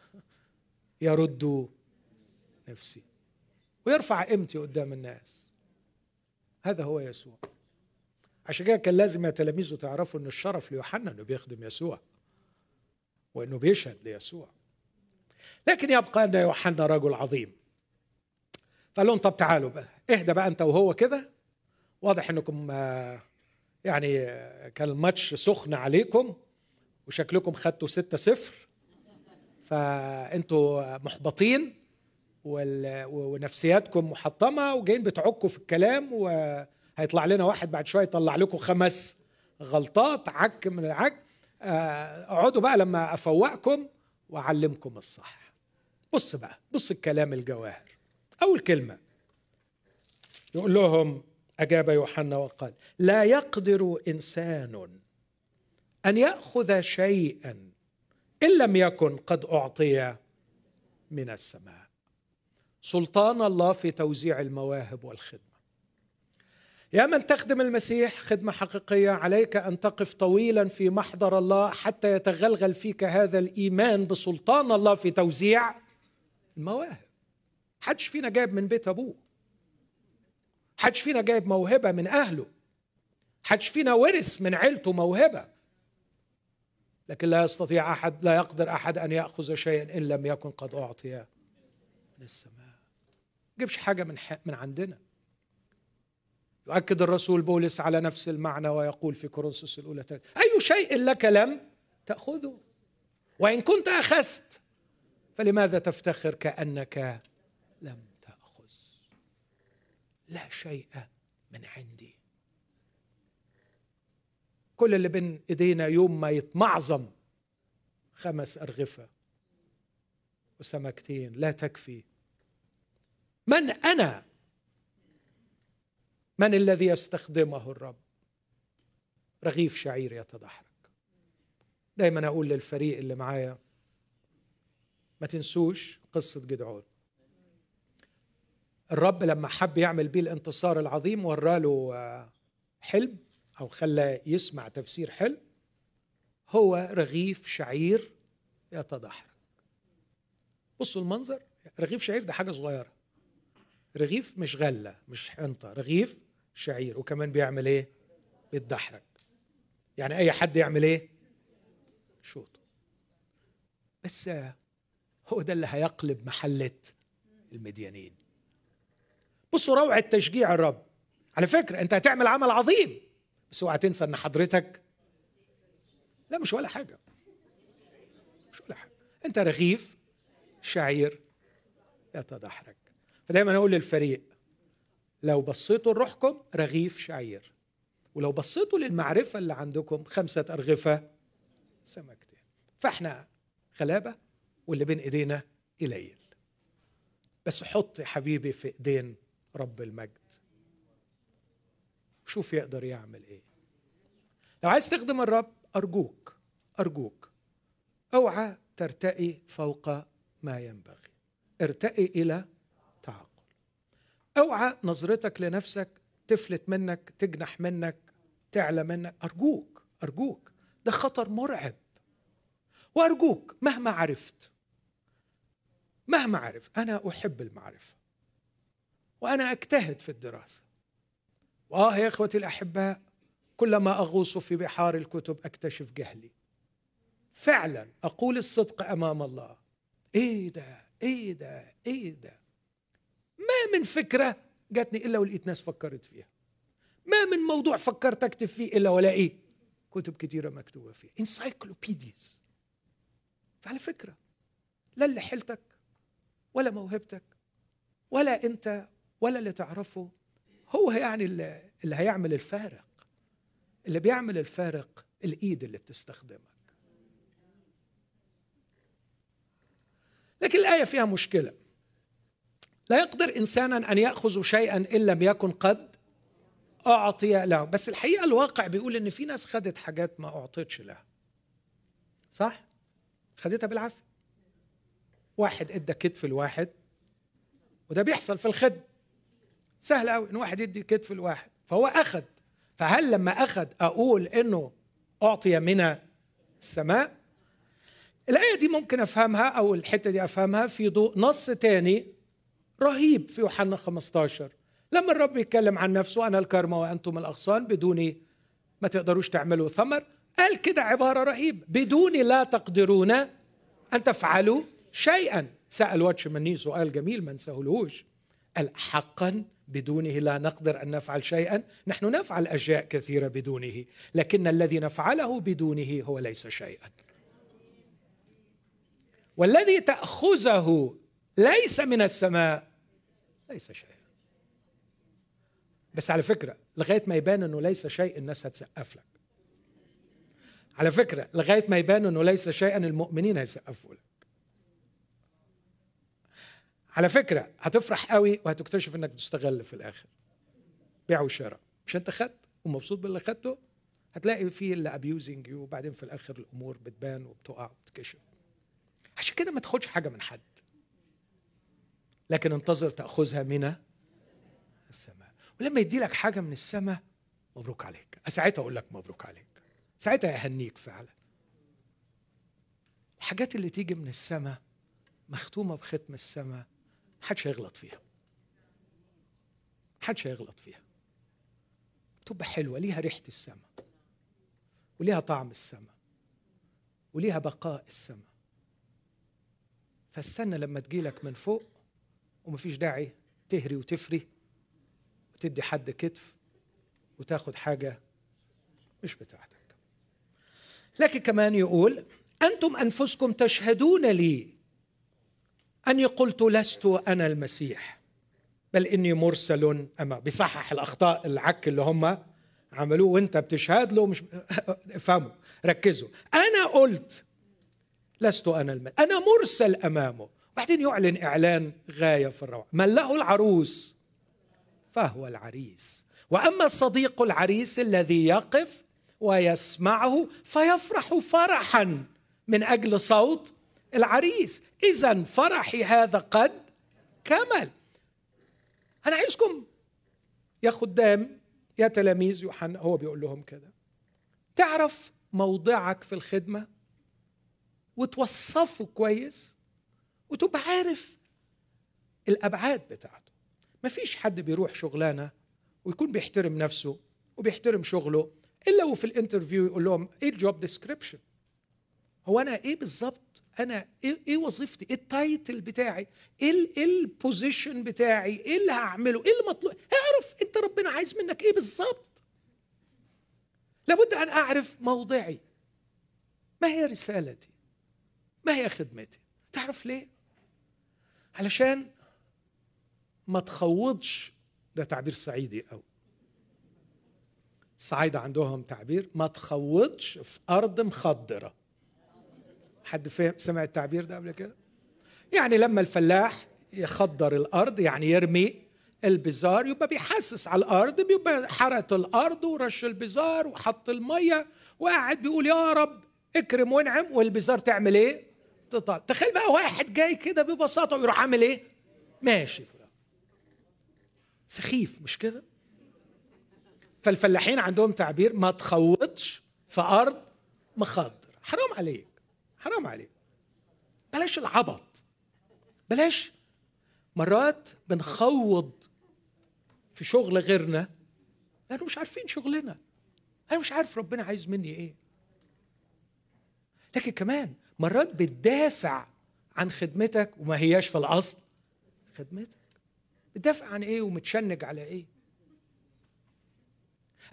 يرد نفسي. ويرفع قيمتي قدام الناس. هذا هو يسوع. عشان كده كان لازم يا تلاميذه تعرفوا إن الشرف ليوحنا إنه بيخدم يسوع وإنه بيشهد ليسوع. لكن يبقى أن يوحنا رجل عظيم. فقال لهم طب تعالوا بقى. اهدى بقى أنت وهو كده. واضح إنكم آه، يعني آه، كان الماتش سخن عليكم وشكلكم خدتوا ستة صفر. فأنتوا محبطين. ونفسياتكم محطمة وجايين بتعكوا في الكلام وهيطلع لنا واحد بعد شوية يطلع لكم خمس غلطات عك من العك. آه، اقعدوا بقى لما افوقكم واعلمكم الصح. بص بقى بص الكلام الجواهر. أول كلمة يقول لهم أجاب يوحنا وقال لا يقدر إنسان أن يأخذ شيئا إن لم يكن قد أعطي من السماء. سلطان الله في توزيع المواهب والخدمة. يا من تخدم المسيح خدمة حقيقية عليك أن تقف طويلا في محضر الله حتى يتغلغل فيك هذا الإيمان بسلطان الله في توزيع المواهب. حدش فينا جايب من بيت أبوه. حدش فينا جايب موهبة من أهله. حدش فينا ورث من عيلته موهبة. لكن لا يستطيع أحد لا يقدر أحد أن يأخذ شيئا إن لم يكن قد أعطي من السماء. جيبش حاجة من من عندنا. يؤكد الرسول بولس على نفس المعنى ويقول في كورنثوس الأولى أي شيء لك لم تأخذه؟ وإن كنت أخذت فلماذا تفتخر كأنك لم لا شيء من عندي. كل اللي بين إيدينا يوم ما يتمعظم خمس أرغفة وسمكتين لا تكفي. من أنا؟ من الذي يستخدمه الرب؟ رغيف شعير يتدحرج دايما أقول للفريق اللي معايا ما تنسوش قصة جدعون. الرب لما حب يعمل بيه الانتصار العظيم وراله آه، حلم أو خلى يسمع تفسير حلم هو رغيف شعير يتدحرج بصوا المنظر رغيف شعير ده حاجة صغيرة. رغيف مش غلة مش حنطة رغيف شعير. وكمان بيعمل إيه؟ بيتدحرج. يعني أي حد يعمل إيه؟ شوط بس هو ده اللي هيقلب محلة المديانين. بصوا روعة تشجيع الرب. على فكرة أنت هتعمل عمل عظيم. بس اوعى تنسى أن حضرتك لا مش ولا حاجة. مش ولا حاجة. أنت رغيف شعير يتدحرج. فدايما أقول للفريق لو بصيتوا لروحكم رغيف شعير ولو بصيتوا للمعرفة اللي عندكم خمسة أرغفة سمكتين فإحنا غلابة واللي بين إيدينا قليل. بس حط يا حبيبي في إيدين رب المجد. شوف يقدر يعمل إيه. لو عايز تخدم الرب أرجوك أرجوك. أوعى ترتقي فوق ما ينبغي. ارتقي إلى أوعى نظرتك لنفسك تفلت منك تجنح منك تعلى منك. أرجوك أرجوك. ده خطر مرعب. وأرجوك مهما عرفت مهما عرفت أنا أحب المعرفة. وأنا أجتهد في الدراسة. وآه يا إخوتي الأحباء كلما أغوص في بحار الكتب أكتشف جهلي. فعلا أقول الصدق أمام الله. إيه ده؟ إيه ده؟ إيه ده؟ ما من فكرة جاتني إلا ولقيت ناس فكرت فيها. ما من موضوع فكرت أكتب فيه إلا ولاقي كتب كتيرة مكتوبة فيه انسايكلوبيديز فعلى فكرة لا اللي حيلتك ولا موهبتك ولا أنت ولا اللي تعرفه هو يعني اللي هيعمل الفارق. اللي بيعمل الفارق الإيد اللي بتستخدمك. لكن الآية فيها مشكلة. لا يقدر إنسانا أن يأخذ شيئا إن لم يكن قد أعطي له. بس الحقيقة الواقع بيقول إن في ناس خدت حاجات ما اعطيتش لها صح؟ خدتها بالعافية. واحد إدى كتف لواحد وده بيحصل في الخدمة. سهل قوي إن واحد يدي كتف لواحد فهو اخذ فهل لما اخذ أقول إنه أعطي من السماء؟ الآية دي ممكن أفهمها أو الحتة دي أفهمها في ضوء نص تاني رهيب في يوحنا 15 لما الرب يتكلم عن نفسه أنا الكرمة وأنتم الأغصان بدوني ما تقدروش تعملوا ثمر. قال كده عبارة رهيب. بدوني لا تقدرون أن تفعلوا شيئا. سأل واتشمني سؤال جميل ما نسهلهوش قال حقا بدونه لا نقدر أن نفعل شيئا. نحن نفعل أشياء كثيرة بدونه لكن الذي نفعله بدونه هو ليس شيئا. والذي تأخذه ليس من السماء. ليس شيئا. بس على فكرة لغاية ما يبان إنه ليس شيء الناس هتسقف لك. على فكرة لغاية ما يبان إنه ليس شيئا المؤمنين هيسقفوا لك. على فكرة هتفرح قوي وهتكتشف إنك بتستغل في الآخر. بيع وشراء. مش أنت خدت ومبسوط باللي خدته؟ هتلاقي في اللي abusing you وبعدين في الآخر الأمور بتبان وبتقع وبتكشف. عشان كده ما تاخدش حاجة من حد. لكن انتظر تأخذها من السماء. ولما يدي لك حاجة من السماء مبروك عليك. ساعتها أقول لك مبروك عليك. ساعتها يهنيك فعلا. الحاجات اللي تيجي من السماء مختومة بختم السماء محدش هيغلط فيها. محدش هيغلط فيها. تبقى حلوة ليها ريحة السماء وليها طعم السماء وليها بقاء السماء. فاستنى لما تجيلك من فوق ومفيش داعي تهري وتفري وتدي حد كتف وتاخد حاجة مش بتاعتك. لكن كمان يقول أنتم أنفسكم تشهدون لي أني قلت لست أنا المسيح بل إني مرسل أما. بيصحح الأخطاء العك اللي هم عملوه وأنت بتشهد له مش <laughs> افهموا ركزوا. أنا قلت لست أنا المسيح أنا مرسل أمامه. بعدين يعلن إعلان غاية في الروعة. من له العروس فهو العريس. وأما صديق العريس الذي يقف ويسمعه فيفرح فرحا من أجل صوت العريس. اذا فرحي هذا قد كمل. أنا عايزكم يا خدام يا تلاميذ يوحنا هو بيقول لهم كده. تعرف موضعك في الخدمة وتوصفه كويس؟ وتبقى عارف الأبعاد بتاعته. مفيش حد بيروح شغلانة ويكون بيحترم نفسه وبيحترم شغله إلا وفي ال interview يقول لهم إيه ال job description هو أنا إيه بالظبط؟ أنا إيه, إيه وظيفتي؟ إيه ال title بتاعي؟ إيه ال position بتاعي؟ إيه اللي هعمله؟ إيه المطلوب؟ اعرف أنت ربنا عايز منك إيه بالظبط. لابد أن أعرف موضعي. ما هي رسالتي؟ ما هي خدمتي؟ تعرف ليه؟ علشان ما تخوضش ده تعبير صعيدي قوي الصعايدة عندهم تعبير ما تخوضش في أرض مخضرة حد فهم سمع التعبير ده قبل كده يعني لما الفلاح يخضر الأرض يعني يرمي البزار يبقى بيحسس على الأرض بيبقى حرت الأرض ورش البزار وحط المية وقاعد بيقول يا رب اكرم وانعم والبزار تعمل إيه؟ تطلع. تخيل بقى واحد جاي كده ببساطة ويروح عامل إيه؟ ماشي. سخيف مش كده؟ فالفلاحين عندهم تعبير ما تخوضش في أرض مخضر حرام عليك حرام عليك. بلاش العبط. بلاش. مرات بنخوض في شغل غيرنا لأنه مش عارفين شغلنا. أنا مش عارف ربنا عايز مني إيه. لكن كمان مرات بتدافع عن خدمتك وما هياش في الأصل. خدمتك؟ بتدافع عن إيه ومتشنج على إيه؟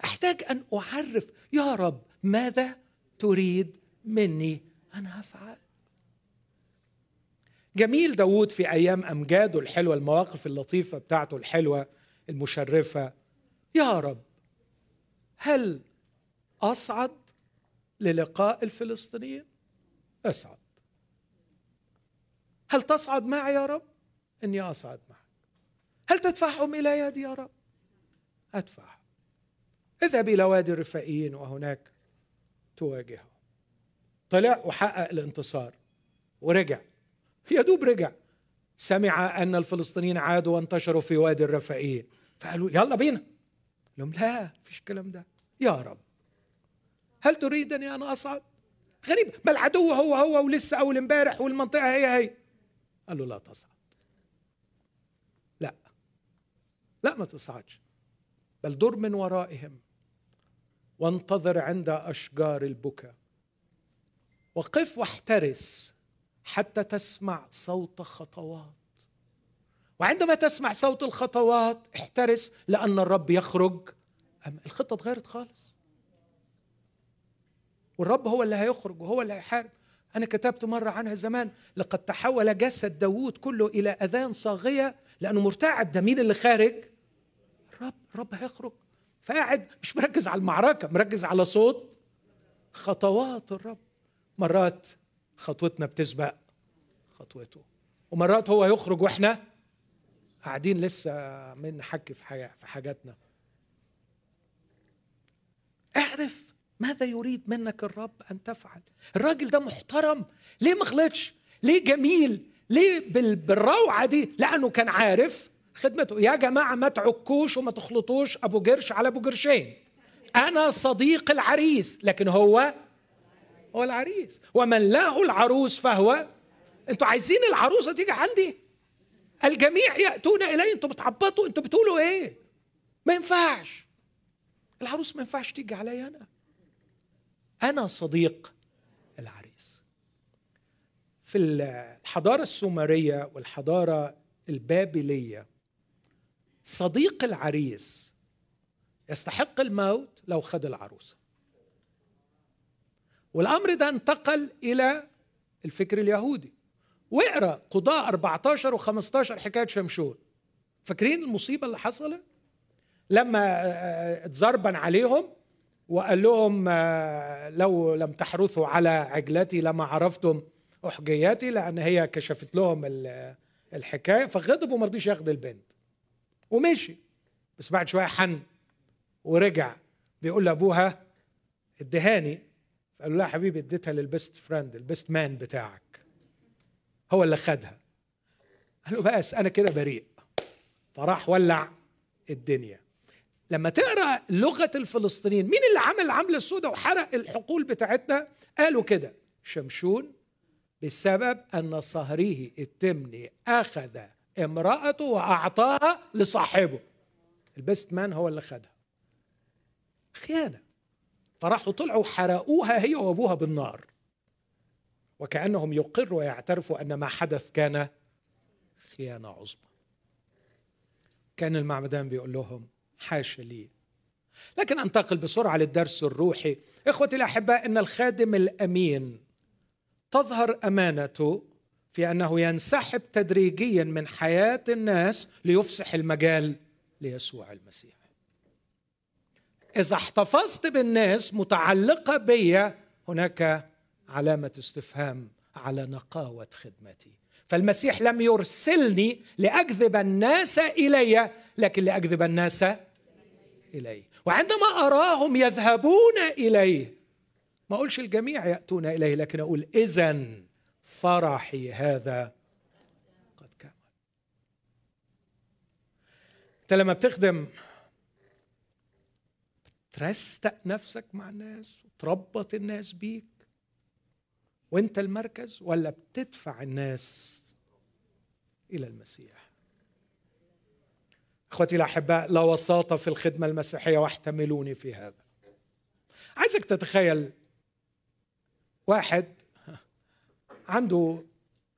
أحتاج أن أعرف يا رب ماذا تريد مني؟ أنا افعل جميل داود في أيام أمجاده الحلوة المواقف اللطيفة بتاعته الحلوة المشرفة. يا رب هل أصعد للقاء الفلسطينيين؟ أصعد. هل تصعد معي يا رب؟ إني أصعد معك. هل تدفعهم إلى يدي يا رب؟ ادفع اذهب إلى وادي الرفائيين وهناك تواجههم. طلع وحقق الانتصار ورجع. يا دوب رجع. سمع أن الفلسطينيين عادوا وانتشروا في وادي الرفائيين. فقالوا يلا بينا. لهم لا فيش الكلام ده. يا رب. هل تريدني أن أصعد؟ غريب. ما العدو هو هو ولسه أول امبارح والمنطقة هي هي. قال له لا تصعد. لا. لا ما تصعدش. بل دور من ورائهم وانتظر عند أشجار البكا وقف واحترس حتى تسمع صوت خطوات. وعندما تسمع صوت الخطوات احترس لأن الرب يخرج. الخطة اتغيرت خالص؟ والرب هو اللي هيخرج وهو اللي هيحارب. أنا كتبت مرة عنها زمان لقد تحول جسد داوود كله إلى أذان صاغية لأنه مرتعب ده مين اللي خارج؟ الرب الرب هيخرج. فقاعد مش مركز على المعركة مركز على صوت خطوات الرب. مرات خطوتنا بتسبق خطوته ومرات هو يخرج وإحنا قاعدين لسه من نحكي في في حاجاتنا. اعرف ماذا يريد منك الرب أن تفعل؟ الراجل ده محترم. ليه ما غلطش؟ ليه جميل؟ ليه بالروعة دي؟ لأنه كان عارف خدمته. يا جماعة ما تعكوش وما تخلطوش أبو قرش على أبو قرشين أنا صديق العريس لكن هو هو العريس. ومن له العروس فهو أنتوا عايزين العروسة تيجي عندي؟ الجميع يأتون إلي. أنتوا بتعبطوا. أنتوا بتقولوا إيه؟ ما ينفعش. العروس ما ينفعش تيجي عليا أنا. أنا صديق العريس. في الحضارة السومرية والحضارة البابلية صديق العريس يستحق الموت لو خد العروسة. والأمر ده انتقل إلى الفكر اليهودي. واقرا قضاء 14 و15 حكاية شمشون. فاكرين المصيبة اللي حصلت؟ لما اتزربن عليهم وقال لهم لو لم تحرثوا على عجلتي لما عرفتم أحجياتي لأن هي كشفت لهم الحكاية فغضب وما رضيش ياخد البنت. ومشي. بس بعد شوية حن ورجع. بيقول لأبوها ادهاني. قال له لا حبيبي اديتها لل best friend ال best man بتاعك. هو اللي خدها. قال له بس أنا كده بريء. فراح ولع الدنيا. لما تقرأ لغة الفلسطينيين مين اللي عمل العمله السوداء وحرق الحقول بتاعتنا؟ قالوا كده. شمشون بسبب أن صهره التمني أخذ امرأته وأعطاها لصاحبه. البيست مان هو اللي خدها. خيانة. فراحوا طلعوا حرقوها هي وأبوها بالنار. وكأنهم يقروا ويعترفوا أن ما حدث كان خيانة عظمى. كان المعمدان بيقول لهم حاشا لي. لكن أنتقل بسرعة للدرس الروحي. إخوتي الأحباء إن الخادم الأمين تظهر امانته في أنه ينسحب تدريجيا من حياة الناس ليفسح المجال ليسوع المسيح. إذا احتفظت بالناس متعلقة بي هناك علامة استفهام على نقاوة خدمتي. فالمسيح لم يرسلني لاجذب الناس إلي لكن لاجذب الناس إليه. وعندما أراهم يذهبون إليه ما أقولش الجميع يأتون إليه لكن أقول اذا فرحي هذا قد كمل أنت لما بتخدم ترستق نفسك مع الناس وتربط الناس بيك وأنت المركز ولا بتدفع الناس إلى المسيح؟ إخوتي الأحباء لا وساطه في الخدمة المسيحية واحتملوني في هذا. عايزك تتخيل واحد عنده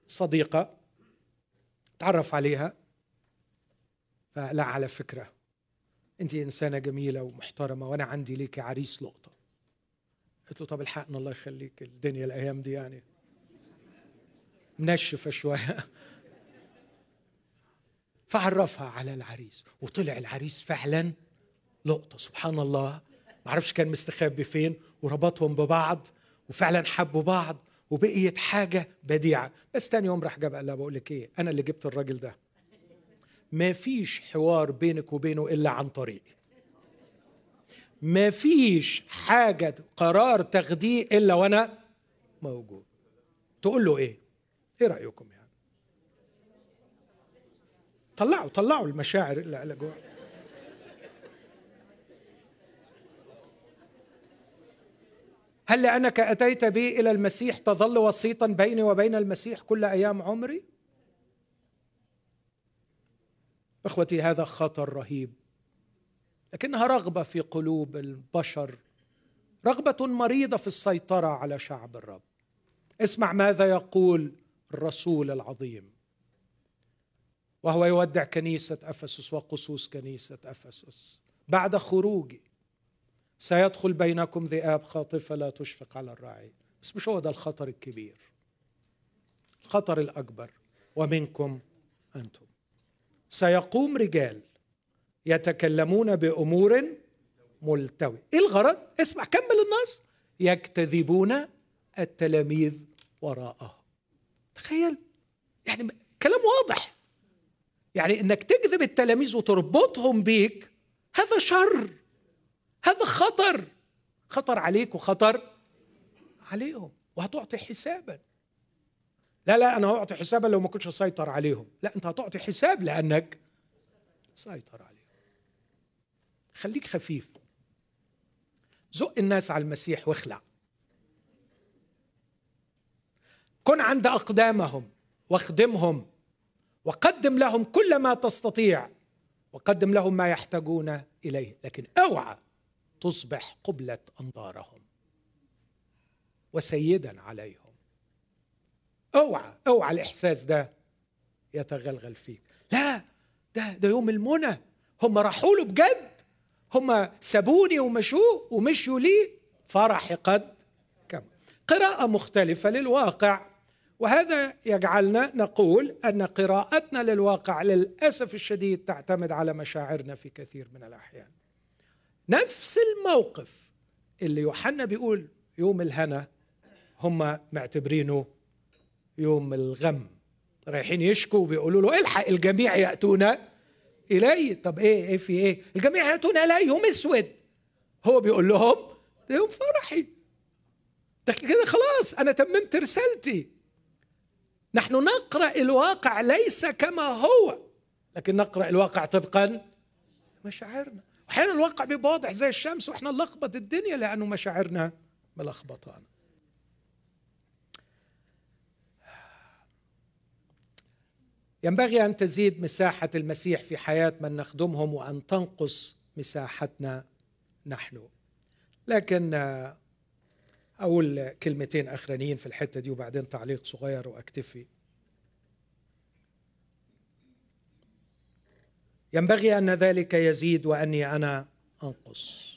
صديقة تعرف عليها فلا على فكرة انت إنسانة جميلة ومحترمة وأنا عندي ليكي عريس لقطة. قلت له طب الحقنا الله يخليك الدنيا الأيام دي يعني منشفة شوية. فعرفها على العريس. وطلع العريس فعلا لقطة. سبحان الله. ما أعرفش كان مستخبي فين. وربطهم ببعض. وفعلا حبوا بعض. وبقيت حاجة بديعة. بس تاني يوم راح جاب قال لها بقول لك إيه أنا اللي جبت الراجل ده. ما فيش حوار بينك وبينه إلا عن طريقي ما فيش حاجة قرار تاخديه إلا وأنا موجود. تقول له إيه؟ إيه رأيكم؟ طلعوا طلعوا المشاعر اللي جوه. هل لأنك أتيت بي إلى المسيح تظل وسيطا بيني وبين المسيح كل أيام عمري؟ إخوتي هذا خطر رهيب لكنها رغبة في قلوب البشر رغبة مريضة في السيطرة على شعب الرب. اسمع ماذا يقول الرسول العظيم. وهو يودع كنيسة أفسس وقصوص كنيسة أفسس. بعد خروجي سيدخل بينكم ذئاب خاطفة لا تشفق على الراعي. بس مش هو ده الخطر الكبير. الخطر الأكبر. ومنكم أنتم. سيقوم رجال يتكلمون بأمور ملتوي إيه الغرض؟ اسمع كمل النص. يكتذبون التلاميذ وراءهم تخيل. يعني كلام واضح. يعني إنك تكذب التلاميذ وتربطهم بيك هذا شر هذا خطر. خطر عليك وخطر عليهم وهتعطي حسابا. لا لا أنا هعطي حسابا لو ما كنتش اسيطر عليهم. لا أنت هتعطي حساب لأنك تسيطر عليهم. خليك خفيف. زق الناس على المسيح واخلع. كن عند أقدامهم واخدمهم. وقدم لهم كل ما تستطيع وقدم لهم ما يحتاجون إليه لكن أوعى تصبح قبلة أنظارهم وسيدا عليهم. أوعى أوعى الإحساس ده يتغلغل فيك. لا ده ده يوم المنى. هم راحوا له بجد. هم سابوني ومشوه ومشوا لي. فرح قد كم. قراءة مختلفة للواقع. وهذا يجعلنا نقول أن قراءتنا للواقع للأسف الشديد تعتمد على مشاعرنا في كثير من الأحيان. نفس الموقف اللي يوحنا بيقول يوم الهنا هم معتبرينه يوم الغم. رايحين يشكوا وبيقولوا له الحق الجميع ياتون الي طب إيه إيه في إيه؟ الجميع ياتون الي يوم أسود. هو بيقول لهم ده يوم فرحي. ده كده خلاص أنا تممت رسالتي. نحن نقرأ الواقع ليس كما هو. لكن نقرأ الواقع طبقا مشاعرنا. أحيانا الواقع بيبقى واضح زي الشمس وإحنا نلخبط الدنيا لأنه مشاعرنا ملخبطانا. ينبغي أن تزيد مساحة المسيح في حياة من نخدمهم وأن تنقص مساحتنا نحن. لكن أقول كلمتين أخرانيين في الحتة دي وبعدين تعليق صغير واكتفي ينبغي أن ذلك يزيد وأني أنا أنقص.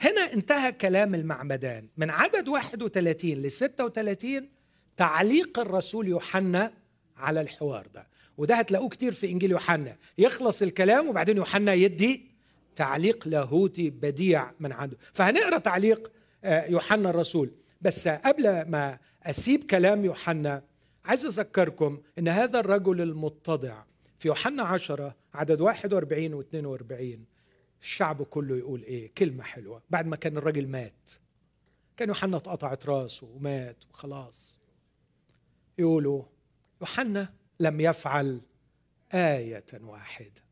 هنا انتهى كلام المعمدان. من عدد 31 ل 36 تعليق الرسول يوحنا على الحوار ده. وده هتلاقوه كتير في إنجيل يوحنا. يخلص الكلام وبعدين يوحنا يدي تعليق لاهوتي بديع من عنده. فهنقرأ تعليق يوحنا الرسول. بس قبل ما أسيب كلام يوحنا عايز أذكركم إن هذا الرجل المتضع في يوحنا عشرة عدد 41 و 42 الشعب كله يقول إيه؟ كلمة حلوة. بعد ما كان الراجل مات كان يوحنا اتقطعت راسه ومات وخلاص. يقولوا يوحنا لم يفعل آية واحدة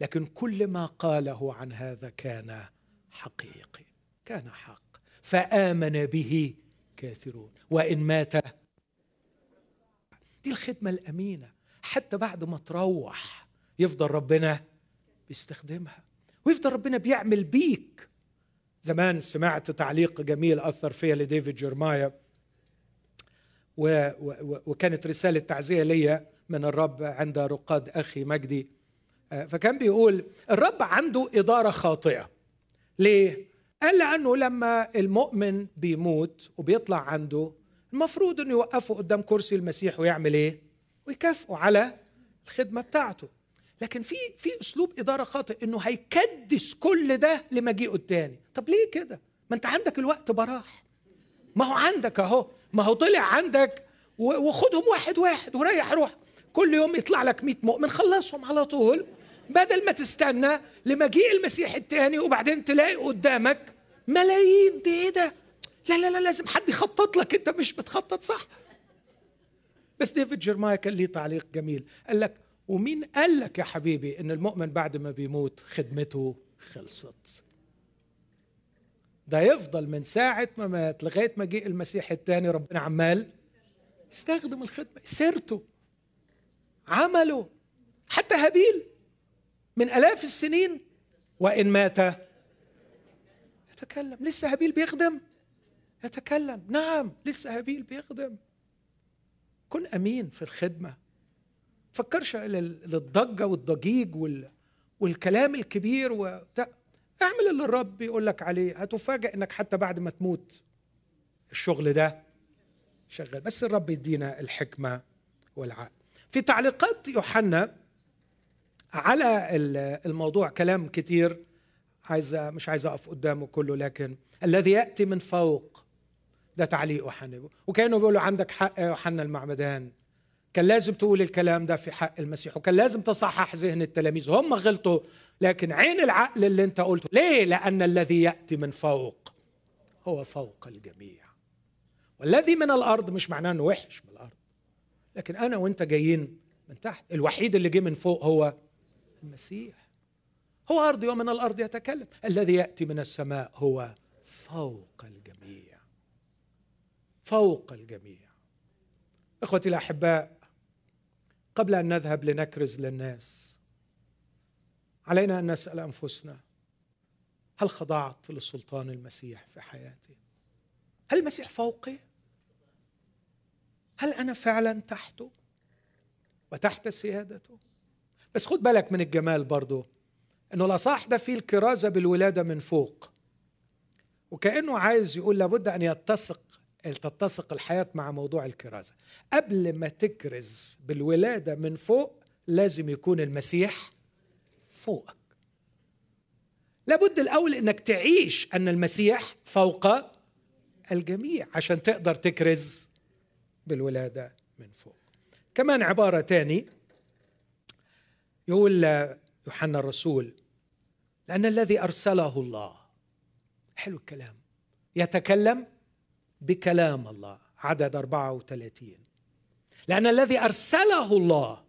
لكن كل ما قاله عن هذا كان حقيقي كان حق. فآمن به كثيرون وإن مات دي الخدمة الأمينة. حتى بعد ما تروح يفضل ربنا بيستخدمها ويفضل ربنا بيعمل بيك. زمان سمعت تعليق جميل أثر فيا لديفيد جيرمايا و و وكانت رسالة تعزية ليا من الرب عند رقاد أخي مجدي. آه، فكان بيقول الرب عنده إدارة خاطئة. ليه؟ قال لأنه لما المؤمن بيموت وبيطلع عنده المفروض إنه يوقفه قدام كرسي المسيح ويعمل إيه؟ ويكافئه على الخدمة بتاعته. لكن في في أسلوب إدارة خاطئ إنه هيكدس كل ده لمجيئه التاني، طب ليه كده؟ ما أنت عندك الوقت براح. ما هو عندك أهو، ما هو طلع عندك وخدهم واحد واحد وريح روح. كل يوم يطلع لك 100 مؤمن خلصهم على طول بدل ما تستنى لمجيء المسيح التاني وبعدين تلاقي قدامك ملايين دي إيه ده؟ لا لا لا لازم حد يخطط لك. انت مش بتخطط صح؟ بس ديفيد جيرمايا كان ليه تعليق جميل. قال لك ومين قال لك يا حبيبي إن المؤمن بعد ما بيموت خدمته خلصت؟ ده يفضل من ساعة ما مات لغاية جه المسيح الثاني ربنا عمال يستخدم الخدمة سيرته عمله حتى هابيل. من آلاف السنين. وإن مات يتكلم. لسه هابيل بيخدم؟ يتكلم. نعم لسه هابيل بيخدم. كن أمين في الخدمة. فكرش للضجة والضجيج وال... والكلام الكبير و... اعمل اللي الرب بيقول لك عليه. هتفاجئ إنك حتى بعد ما تموت الشغل ده شغال. بس الرب يدينا الحكمة والعقل. في تعليقات يوحنا على الموضوع كلام كتير عايز مش عايز أقف قدامه كله لكن الذي يأتي من فوق ده تعليق يوحنا وكانوا بيقولوا عندك حق يا يوحنا المعمدان. كان لازم تقول الكلام ده في حق المسيح وكان لازم تصحح ذهن التلاميذ. هم غلطوا لكن عين العقل اللي انت قلته. ليه؟ لأن الذي يأتي من فوق هو فوق الجميع. والذي من الأرض مش معناه إنه وحش من الأرض لكن أنا وأنت جايين من تحت. الوحيد اللي جه من فوق هو المسيح. هو ارضي ومن الأرض يتكلم. الذي يأتي من السماء هو فوق الجميع. فوق الجميع. إخوتي الأحباء قبل أن نذهب لنكرز للناس علينا أن نسأل أنفسنا هل خضعت لسلطان المسيح في حياتي؟ هل المسيح فوقي؟ هل أنا فعلا تحته؟ وتحت سيادته؟ بس خد بالك من الجمال برضو إنه الاصح ده فيه الكرازة بالولادة من فوق. وكأنه عايز يقول لابد أن يتسق تتسق الحياة مع موضوع الكرازة. قبل ما تكرز بالولادة من فوق لازم يكون المسيح فوقك. لابد الأول أنك تعيش أن المسيح فوق الجميع عشان تقدر تكرز بالولادة من فوق. كمان عبارة تاني يقول يوحنا الرسول لأن الذي أرسله الله. حلو الكلام. يتكلم بكلام الله عدد 34 لأن الذي أرسله الله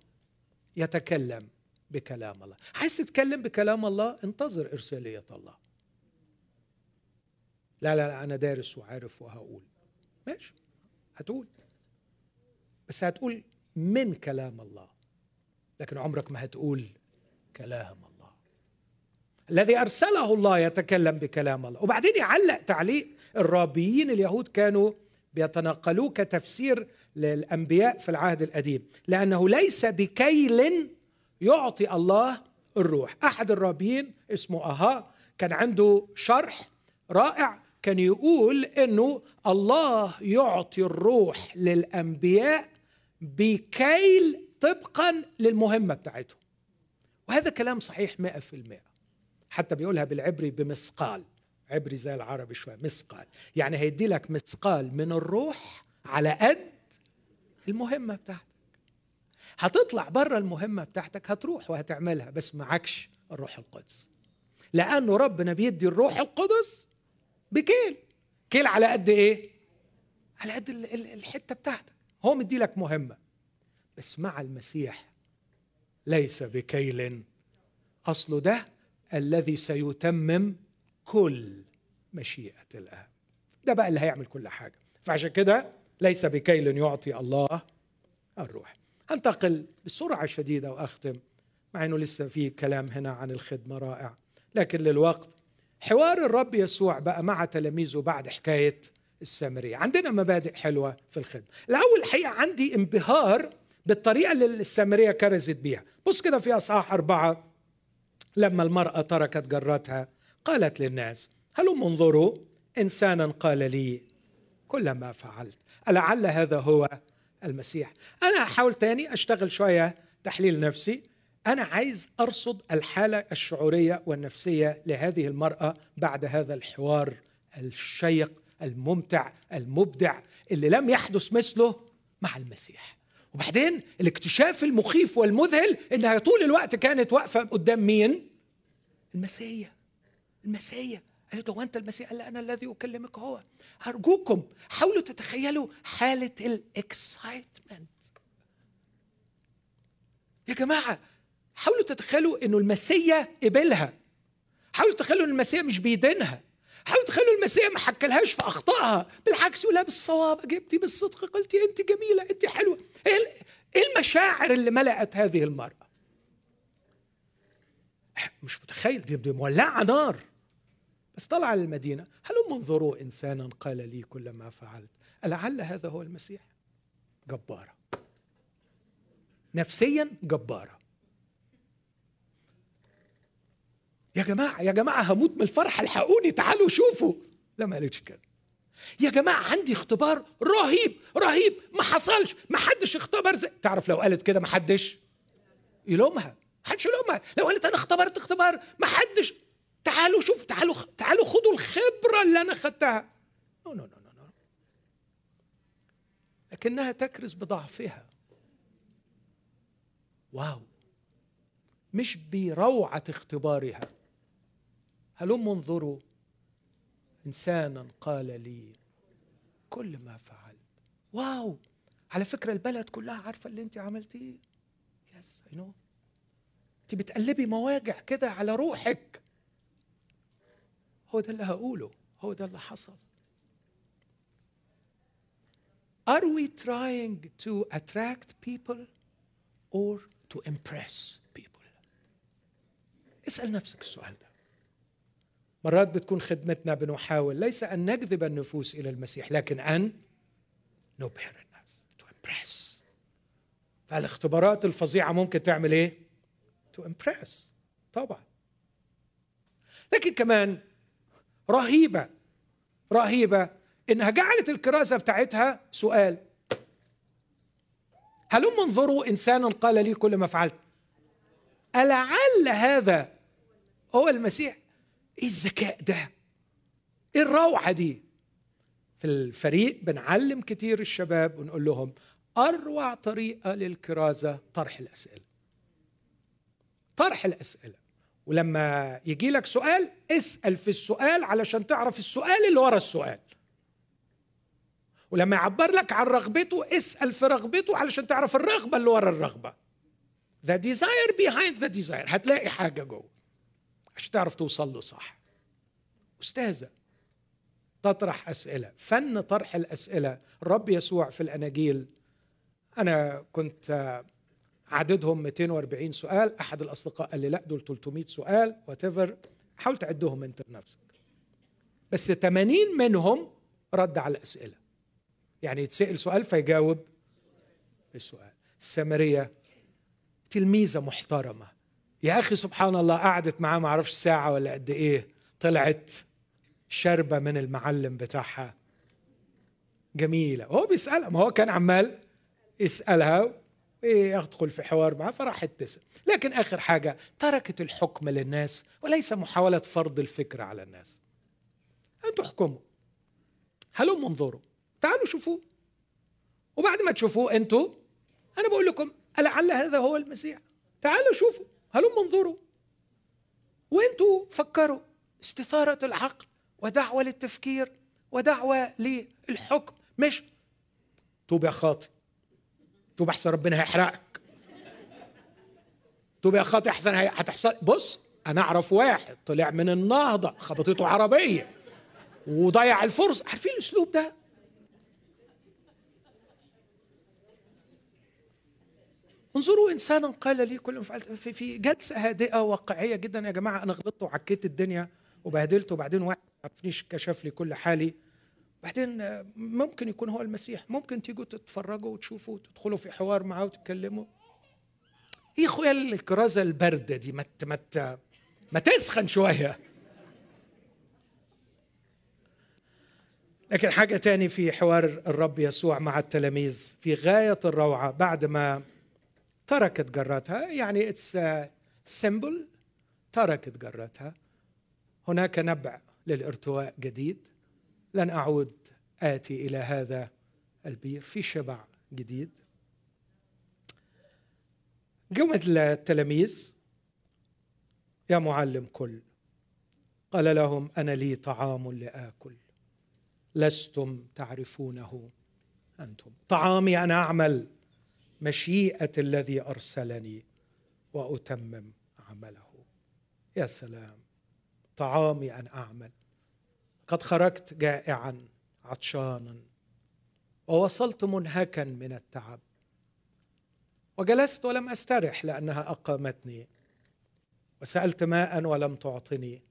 يتكلم بكلام الله. عايز تتكلم بكلام الله؟ انتظر إرسالية الله. لا لا, لا أنا دارس وعارف وهقول. ماشي. هتقول. بس هتقول من كلام الله. لكن عمرك ما هتقول كلام الله. الذي أرسله الله يتكلم بكلام الله. وبعدين يعلق تعليق الرابيين اليهود كانوا بيتنقلوه كتفسير للأنبياء في العهد القديم. لأنه ليس بكيل يعطي الله الروح. أحد الرابيين اسمه أها كان عنده شرح رائع كان يقول إنه الله يعطي الروح للأنبياء بكيل طبقا للمهمة بتاعتهم وهذا كلام صحيح 100% حتى بيقولها بالعبري بمثقال. عبري زي العربي شوية مثقال. يعني هيدي لك مثقال من الروح على قد المهمة بتاعتك. هتطلع بره المهمة بتاعتك هتروح وهتعملها بس معكش الروح القدس. لأنه ربنا بيدي الروح القدس بكيل. كيل على قد إيه؟ على قد الحتة بتاعتك. هو مدي لك مهمة. بس مع المسيح. ليس بكيل. اصله ده الذي سيتمم كل مشيئة الآب. ده بقى اللي هيعمل كل حاجة. فعشان كده ليس بكيل يعطي الله الروح. أنتقل بسرعة شديدة وأختم مع أنه لسه في كلام هنا عن الخدمة رائع. لكن للوقت حوار الرب يسوع بقى مع تلاميذه بعد حكاية السامرية. عندنا مبادئ حلوة في الخدمة. الأول الحقيقة عندي انبهار بالطريقة اللي السامرية كرزت بيها. بص كده في أصحاح أربعة لما المرأة تركت جرتها قالت للناس هلم انظروا إنسانا قال لي كل ما فعلت. ألعل هذا هو المسيح. أنا أحاول تاني أشتغل شوية تحليل نفسي. أنا عايز أرصد الحالة الشعورية والنفسية لهذه المرأة بعد هذا الحوار الشيق الممتع المبدع اللي لم يحدث مثله مع المسيح. وبعدين الاكتشاف المخيف والمذهل انها طول الوقت كانت واقفة قدام مين؟ المسيح. المسيح. قالت هو أنت المسيح؟ قال أنا الذي أكلمك هو. أرجوكم حاولوا تتخيلوا حالة الإكسايتمنت. يا جماعة حاولوا تتخيلوا إنه المسيح قبلها. حاولوا تتخيلوا إن المسيح مش بيدينها. حاولوا تخلوا المسيح ما حكلهاش في أخطائها. بالعكس يقولها بالصواب. جبتي بالصدق. قلتي أنت جميلة أنت حلوة. إيه المشاعر اللي ملأت هذه المرأة؟ مش متخيل. دي, مولعة نار. بس طلع للمدينه هلم انظروا إنسانا؟ قال لي كل ما فعلت. ألعل هذا هو المسيح؟ جبارة. نفسيا جبارة. يا جماعة يا جماعة هموت من الفرح الحقوني تعالوا شوفوا. لا ما قالتش كده. يا جماعة عندي اختبار رهيب رهيب. ما حصلش ما حدش اختبر زي. تعرف لو قالت كده ما حدش؟ يلومها. حدش يلومها. لو قالت أنا اختبرت اختبار ما حدش. تعالوا شوفوا تعالوا تعالوا خدوا الخبرة اللي أنا خدتها. no no no no لكنها تكرز بضعفها. wow. مش بروعة اختبارها. هلم انظروا؟ إنسانا قال لي كل ما فعلت. Wow! على فكرة البلد كلها عارفة اللي أنت عملتيه. Yes I know أنت بتقلبي مواجع كده على روحك. هو ده اللي هقوله. هو ده اللي حصل. Are we trying to attract people or to impress people? اسأل نفسك السؤال ده. مرات بتكون خدمتنا بنحاول ليس أن نجذب النفوس إلى المسيح لكن أن نبهر الناس to impress فالاختبارات الفظيعة ممكن تعمل إيه؟ to impress طبعا. لكن كمان رهيبة رهيبة إنها جعلت الكرازة بتاعتها سؤال. هلم انظروا إنسانا قال لي كل ما فعلت؟ ألعل هذا هو المسيح؟ إيه الذكاء ده؟ إيه الروعة دي؟ في الفريق بنعلم كتير الشباب ونقول لهم أروع طريقة للكرازة طرح الأسئلة. طرح الأسئلة. ولما يجي لك سؤال اسأل في السؤال علشان تعرف السؤال اللي ورا السؤال. ولما يعبر لك عن رغبته اسأل في رغبته علشان تعرف الرغبة اللي ورا الرغبة. The desire behind the desire. هتلاقي حاجة جوه. عشان تعرف توصل له صح. أستاذة تطرح أسئلة فن طرح الأسئلة. الرب يسوع في الأناجيل أنا كنت عددهم 240 سؤال. أحد الأصدقاء قال لي لا دول 300 سؤال واتيفر حاول تعدهم أنت بنفسك. بس 80 منهم رد على الأسئلة. يعني يتسأل سؤال فيجاوب السؤال. السامرية تلميذة محترمة. يا أخي سبحان الله قعدت معاه ما أعرفش ساعة ولا قد إيه طلعت شربة من المعلم بتاعها. جميلة. وهو بيسألها ما هو كان عمال يسألها ويدخل في حوار معها فراحت تسأل. لكن آخر حاجة تركت الحكم للناس وليس محاولة فرض الفكرة على الناس. أنتوا احكموا. هلم انظروا. تعالوا شوفوه. وبعد ما تشوفوه أنتوا أنا بقول لكم لعل هذا هو المسيح. تعالوا شوفوا. هلم انظروا. وانتوا فكروا. استثارة العقل ودعوة للتفكير ودعوة للحكم. مش توب يا خاطئ توب أحسن ربنا هيحرقك. توب يا خاطئ أحسن هتحصل. بص أنا أعرف واحد طلع من النهضة خبطته عربية وضيع الفرصة. عارفين الأسلوب ده؟ انظروا إنسانا قال لي كل ما فعلت في, في جلسة هادئة واقعية جدا يا جماعة أنا غلطت وعكيت الدنيا وبهدلت وبعدين واحد ما عرفنيش كشف لي كل حالي. بعدين ممكن يكون هو المسيح. ممكن تيجوا تتفرجوا وتشوفوا وتدخلوا في حوار معاه وتتكلموا. إيه إخويا الكرازة الباردة دي مت مت ما تسخن شوية. لكن حاجة تاني في حوار الرب يسوع مع التلاميذ في غاية الروعة بعد ما تركت جرتها يعني it's symbol تركت جرتها هناك نبع للارتواء جديد. لن أعود آتي إلى هذا البير. في شبع جديد. جمعت التلاميذ. يا معلم كل. قال لهم أنا لي طعام لآكل. لستم تعرفونه أنتم. طعامي ان أعمل. مشيئة الذي أرسلني وأتمم عمله. يا سلام. طعامي أن أعمل. قد خرجت جائعا عطشانا ووصلت منهكا من التعب. وجلست ولم أسترح لأنها أقامتني. وسألت ماء ولم تعطني.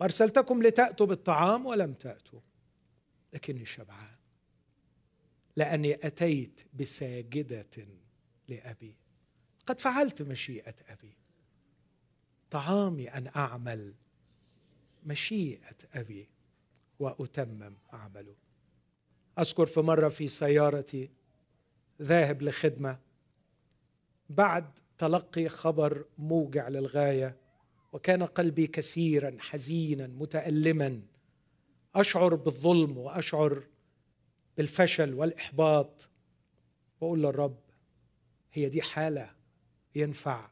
وأرسلتكم لتأتوا بالطعام ولم تأتوا. لكني شبعان. لأني أتيت بساجدة لأبي. قد فعلت مشيئة أبي. طعامي أن أعمل مشيئة أبي وأتمم عمله. أذكر في مرة في سيارتي ذاهب لخدمة. بعد تلقي خبر موجع للغاية وكان قلبي كثيرا حزينا متالما. أشعر بالظلم وأشعر بالفشل والإحباط. واقول للرب هي دي حالة ينفع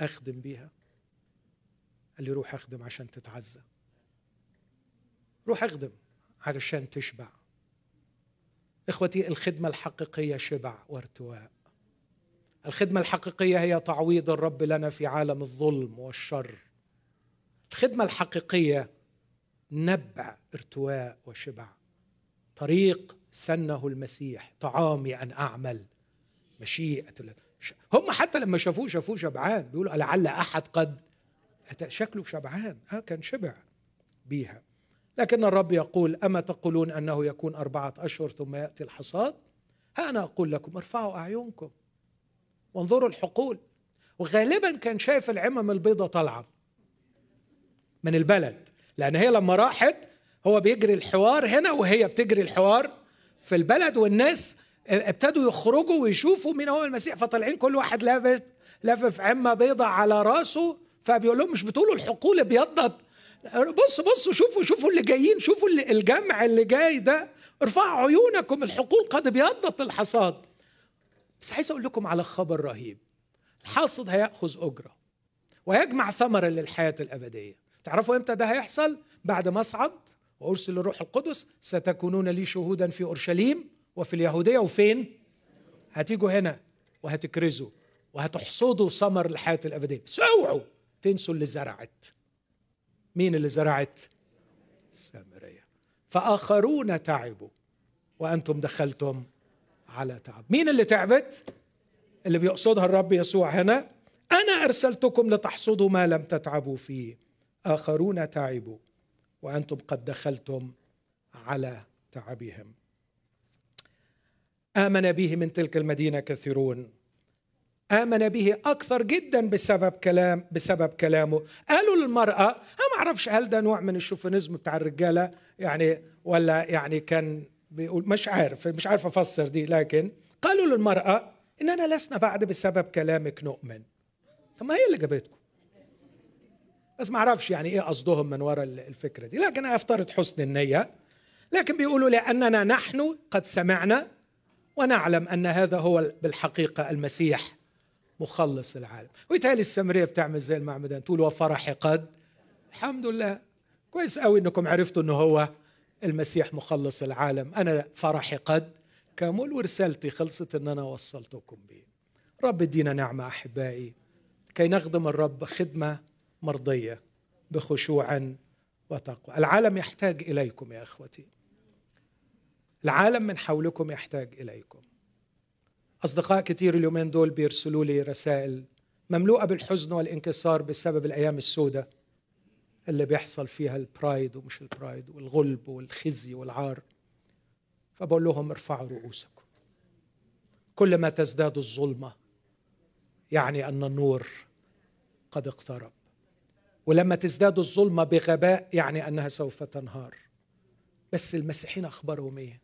أخدم بيها؟ قال لي روح أخدم عشان تتعزى. روح أخدم علشان تشبع. إخوتي الخدمة الحقيقية شبع وارتواء. الخدمة الحقيقية هي تعويض الرب لنا في عالم الظلم والشر. الخدمة الحقيقية نبع ارتواء وشبع. طريق سنه المسيح طعامي أن أعمل مشيئة هم حتى لما شافوه شافوه شبعان. بيقولوا لعل أحد قد شكله شبعان. آه كان شبع بيها. لكن الرب يقول أما تقولون أنه يكون أربعة أشهر ثم يأتي الحصاد؟ ها أنا أقول لكم ارفعوا أعينكم. وانظروا الحقول. وغالبا كان شايف العمم البيضة طالعة من البلد. لأن هي لما راحت هو بيجري الحوار هنا وهي بتجري الحوار في البلد والناس ابتدوا يخرجوا ويشوفوا مين هو المسيح فطالعين كل واحد لافف لافف عمة بيضة على راسه فبيقول لهم مش بتقولوا الحقول ابيضت؟ بص بصوا شوفوا شوفوا اللي جايين شوفوا اللي الجمع اللي جاي ده ارفعوا عيونكم الحقول قد ابيضت الحصاد. بس عايز أقول لكم على خبر رهيب. الحاصد هيأخذ أجرة ويجمع ثمرا للحياة الأبدية. تعرفوا إمتى ده هيحصل؟ بعد ما أصعد. وأرسل الروح القدس ستكونون لي شهودا في أورشليم وفي اليهودية. وفين؟ هتيجوا هنا وهتكرزوا وهتحصدوا ثمر الحياة الأبدية. بس اوعوا تنسوا اللي زرعت. مين اللي زرعت؟ السامريه فآخرون تعبوا وأنتم دخلتم على تعب. مين اللي تعبت؟ اللي بيقصدها الرب يسوع هنا. أنا أرسلتكم لتحصدوا ما لم تتعبوا فيه. آخرون تعبوا وأنتم قد دخلتم على تعبهم. آمن به من تلك المدينة كثيرون. آمن به أكثر جدا بسبب كلام بسبب كلامه. قالوا للمرأة أنا ما أعرفش هل ده نوع من الشوفينيزم بتاع الرجالة؟ يعني ولا يعني كان بيقول مش عارف مش عارف أفسر دي لكن قالوا للمرأة إننا لسنا بعد بسبب كلامك نؤمن. طب ما هي اللي جابتكم؟ بس ما أعرفش يعني إيه قصدهم من وراء الفكرة دي. لكن افترض حسن النية. لكن بيقولوا لأننا نحن قد سمعنا ونعلم أن هذا هو بالحقيقة المسيح مخلص العالم. ويتهيألي السامريه بتعمل زي المعمدان تقول وفرحي قد. الحمد لله. كويس قوي إنكم عرفتوا إنه هو المسيح مخلص العالم. أنا فرحي قد كمل ورسالتي خلصت أن أنا وصلتكم به رب ادينا نعمة أحبائي. كي نخدم الرب خدمة مرضية بخشوع وتقوى. العالم يحتاج إليكم يا أخوتي. العالم من حولكم يحتاج إليكم. أصدقاء كثير اليومين دول بيرسلوا لي رسائل مملوءة بالحزن والانكسار بسبب الأيام السوداء اللي بيحصل فيها البرايد ومش البرايد والغلب والخزي والعار. فبقول لهم ارفعوا رؤوسكم. كل ما تزداد الظلمة يعني أن النور قد اقترب. ولما تزداد الظلمه بغباء يعني أنها سوف تنهار. بس المسيحيين اخبارهم إيه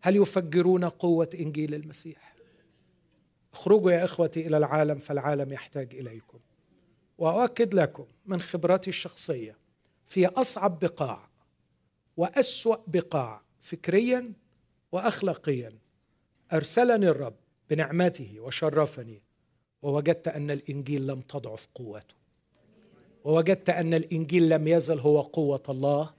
هل يفجرون قوة إنجيل المسيح؟ اخرجوا يا إخوتي إلى العالم فالعالم يحتاج إليكم. وأؤكد لكم من خبراتي الشخصية في أصعب بقاع وأسوأ بقاع فكريا واخلاقيا أرسلني الرب بنعمته وشرفني ووجدت أن الإنجيل لم تضعف قوته. ووجدت أن الإنجيل لم يزل هو قوة الله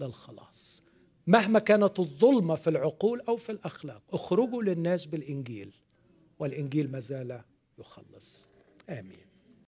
للخلاص. مهما كانت الظلمه في العقول أو في الأخلاق اخرجوا للناس بالإنجيل والإنجيل ما زال يخلص. آمين.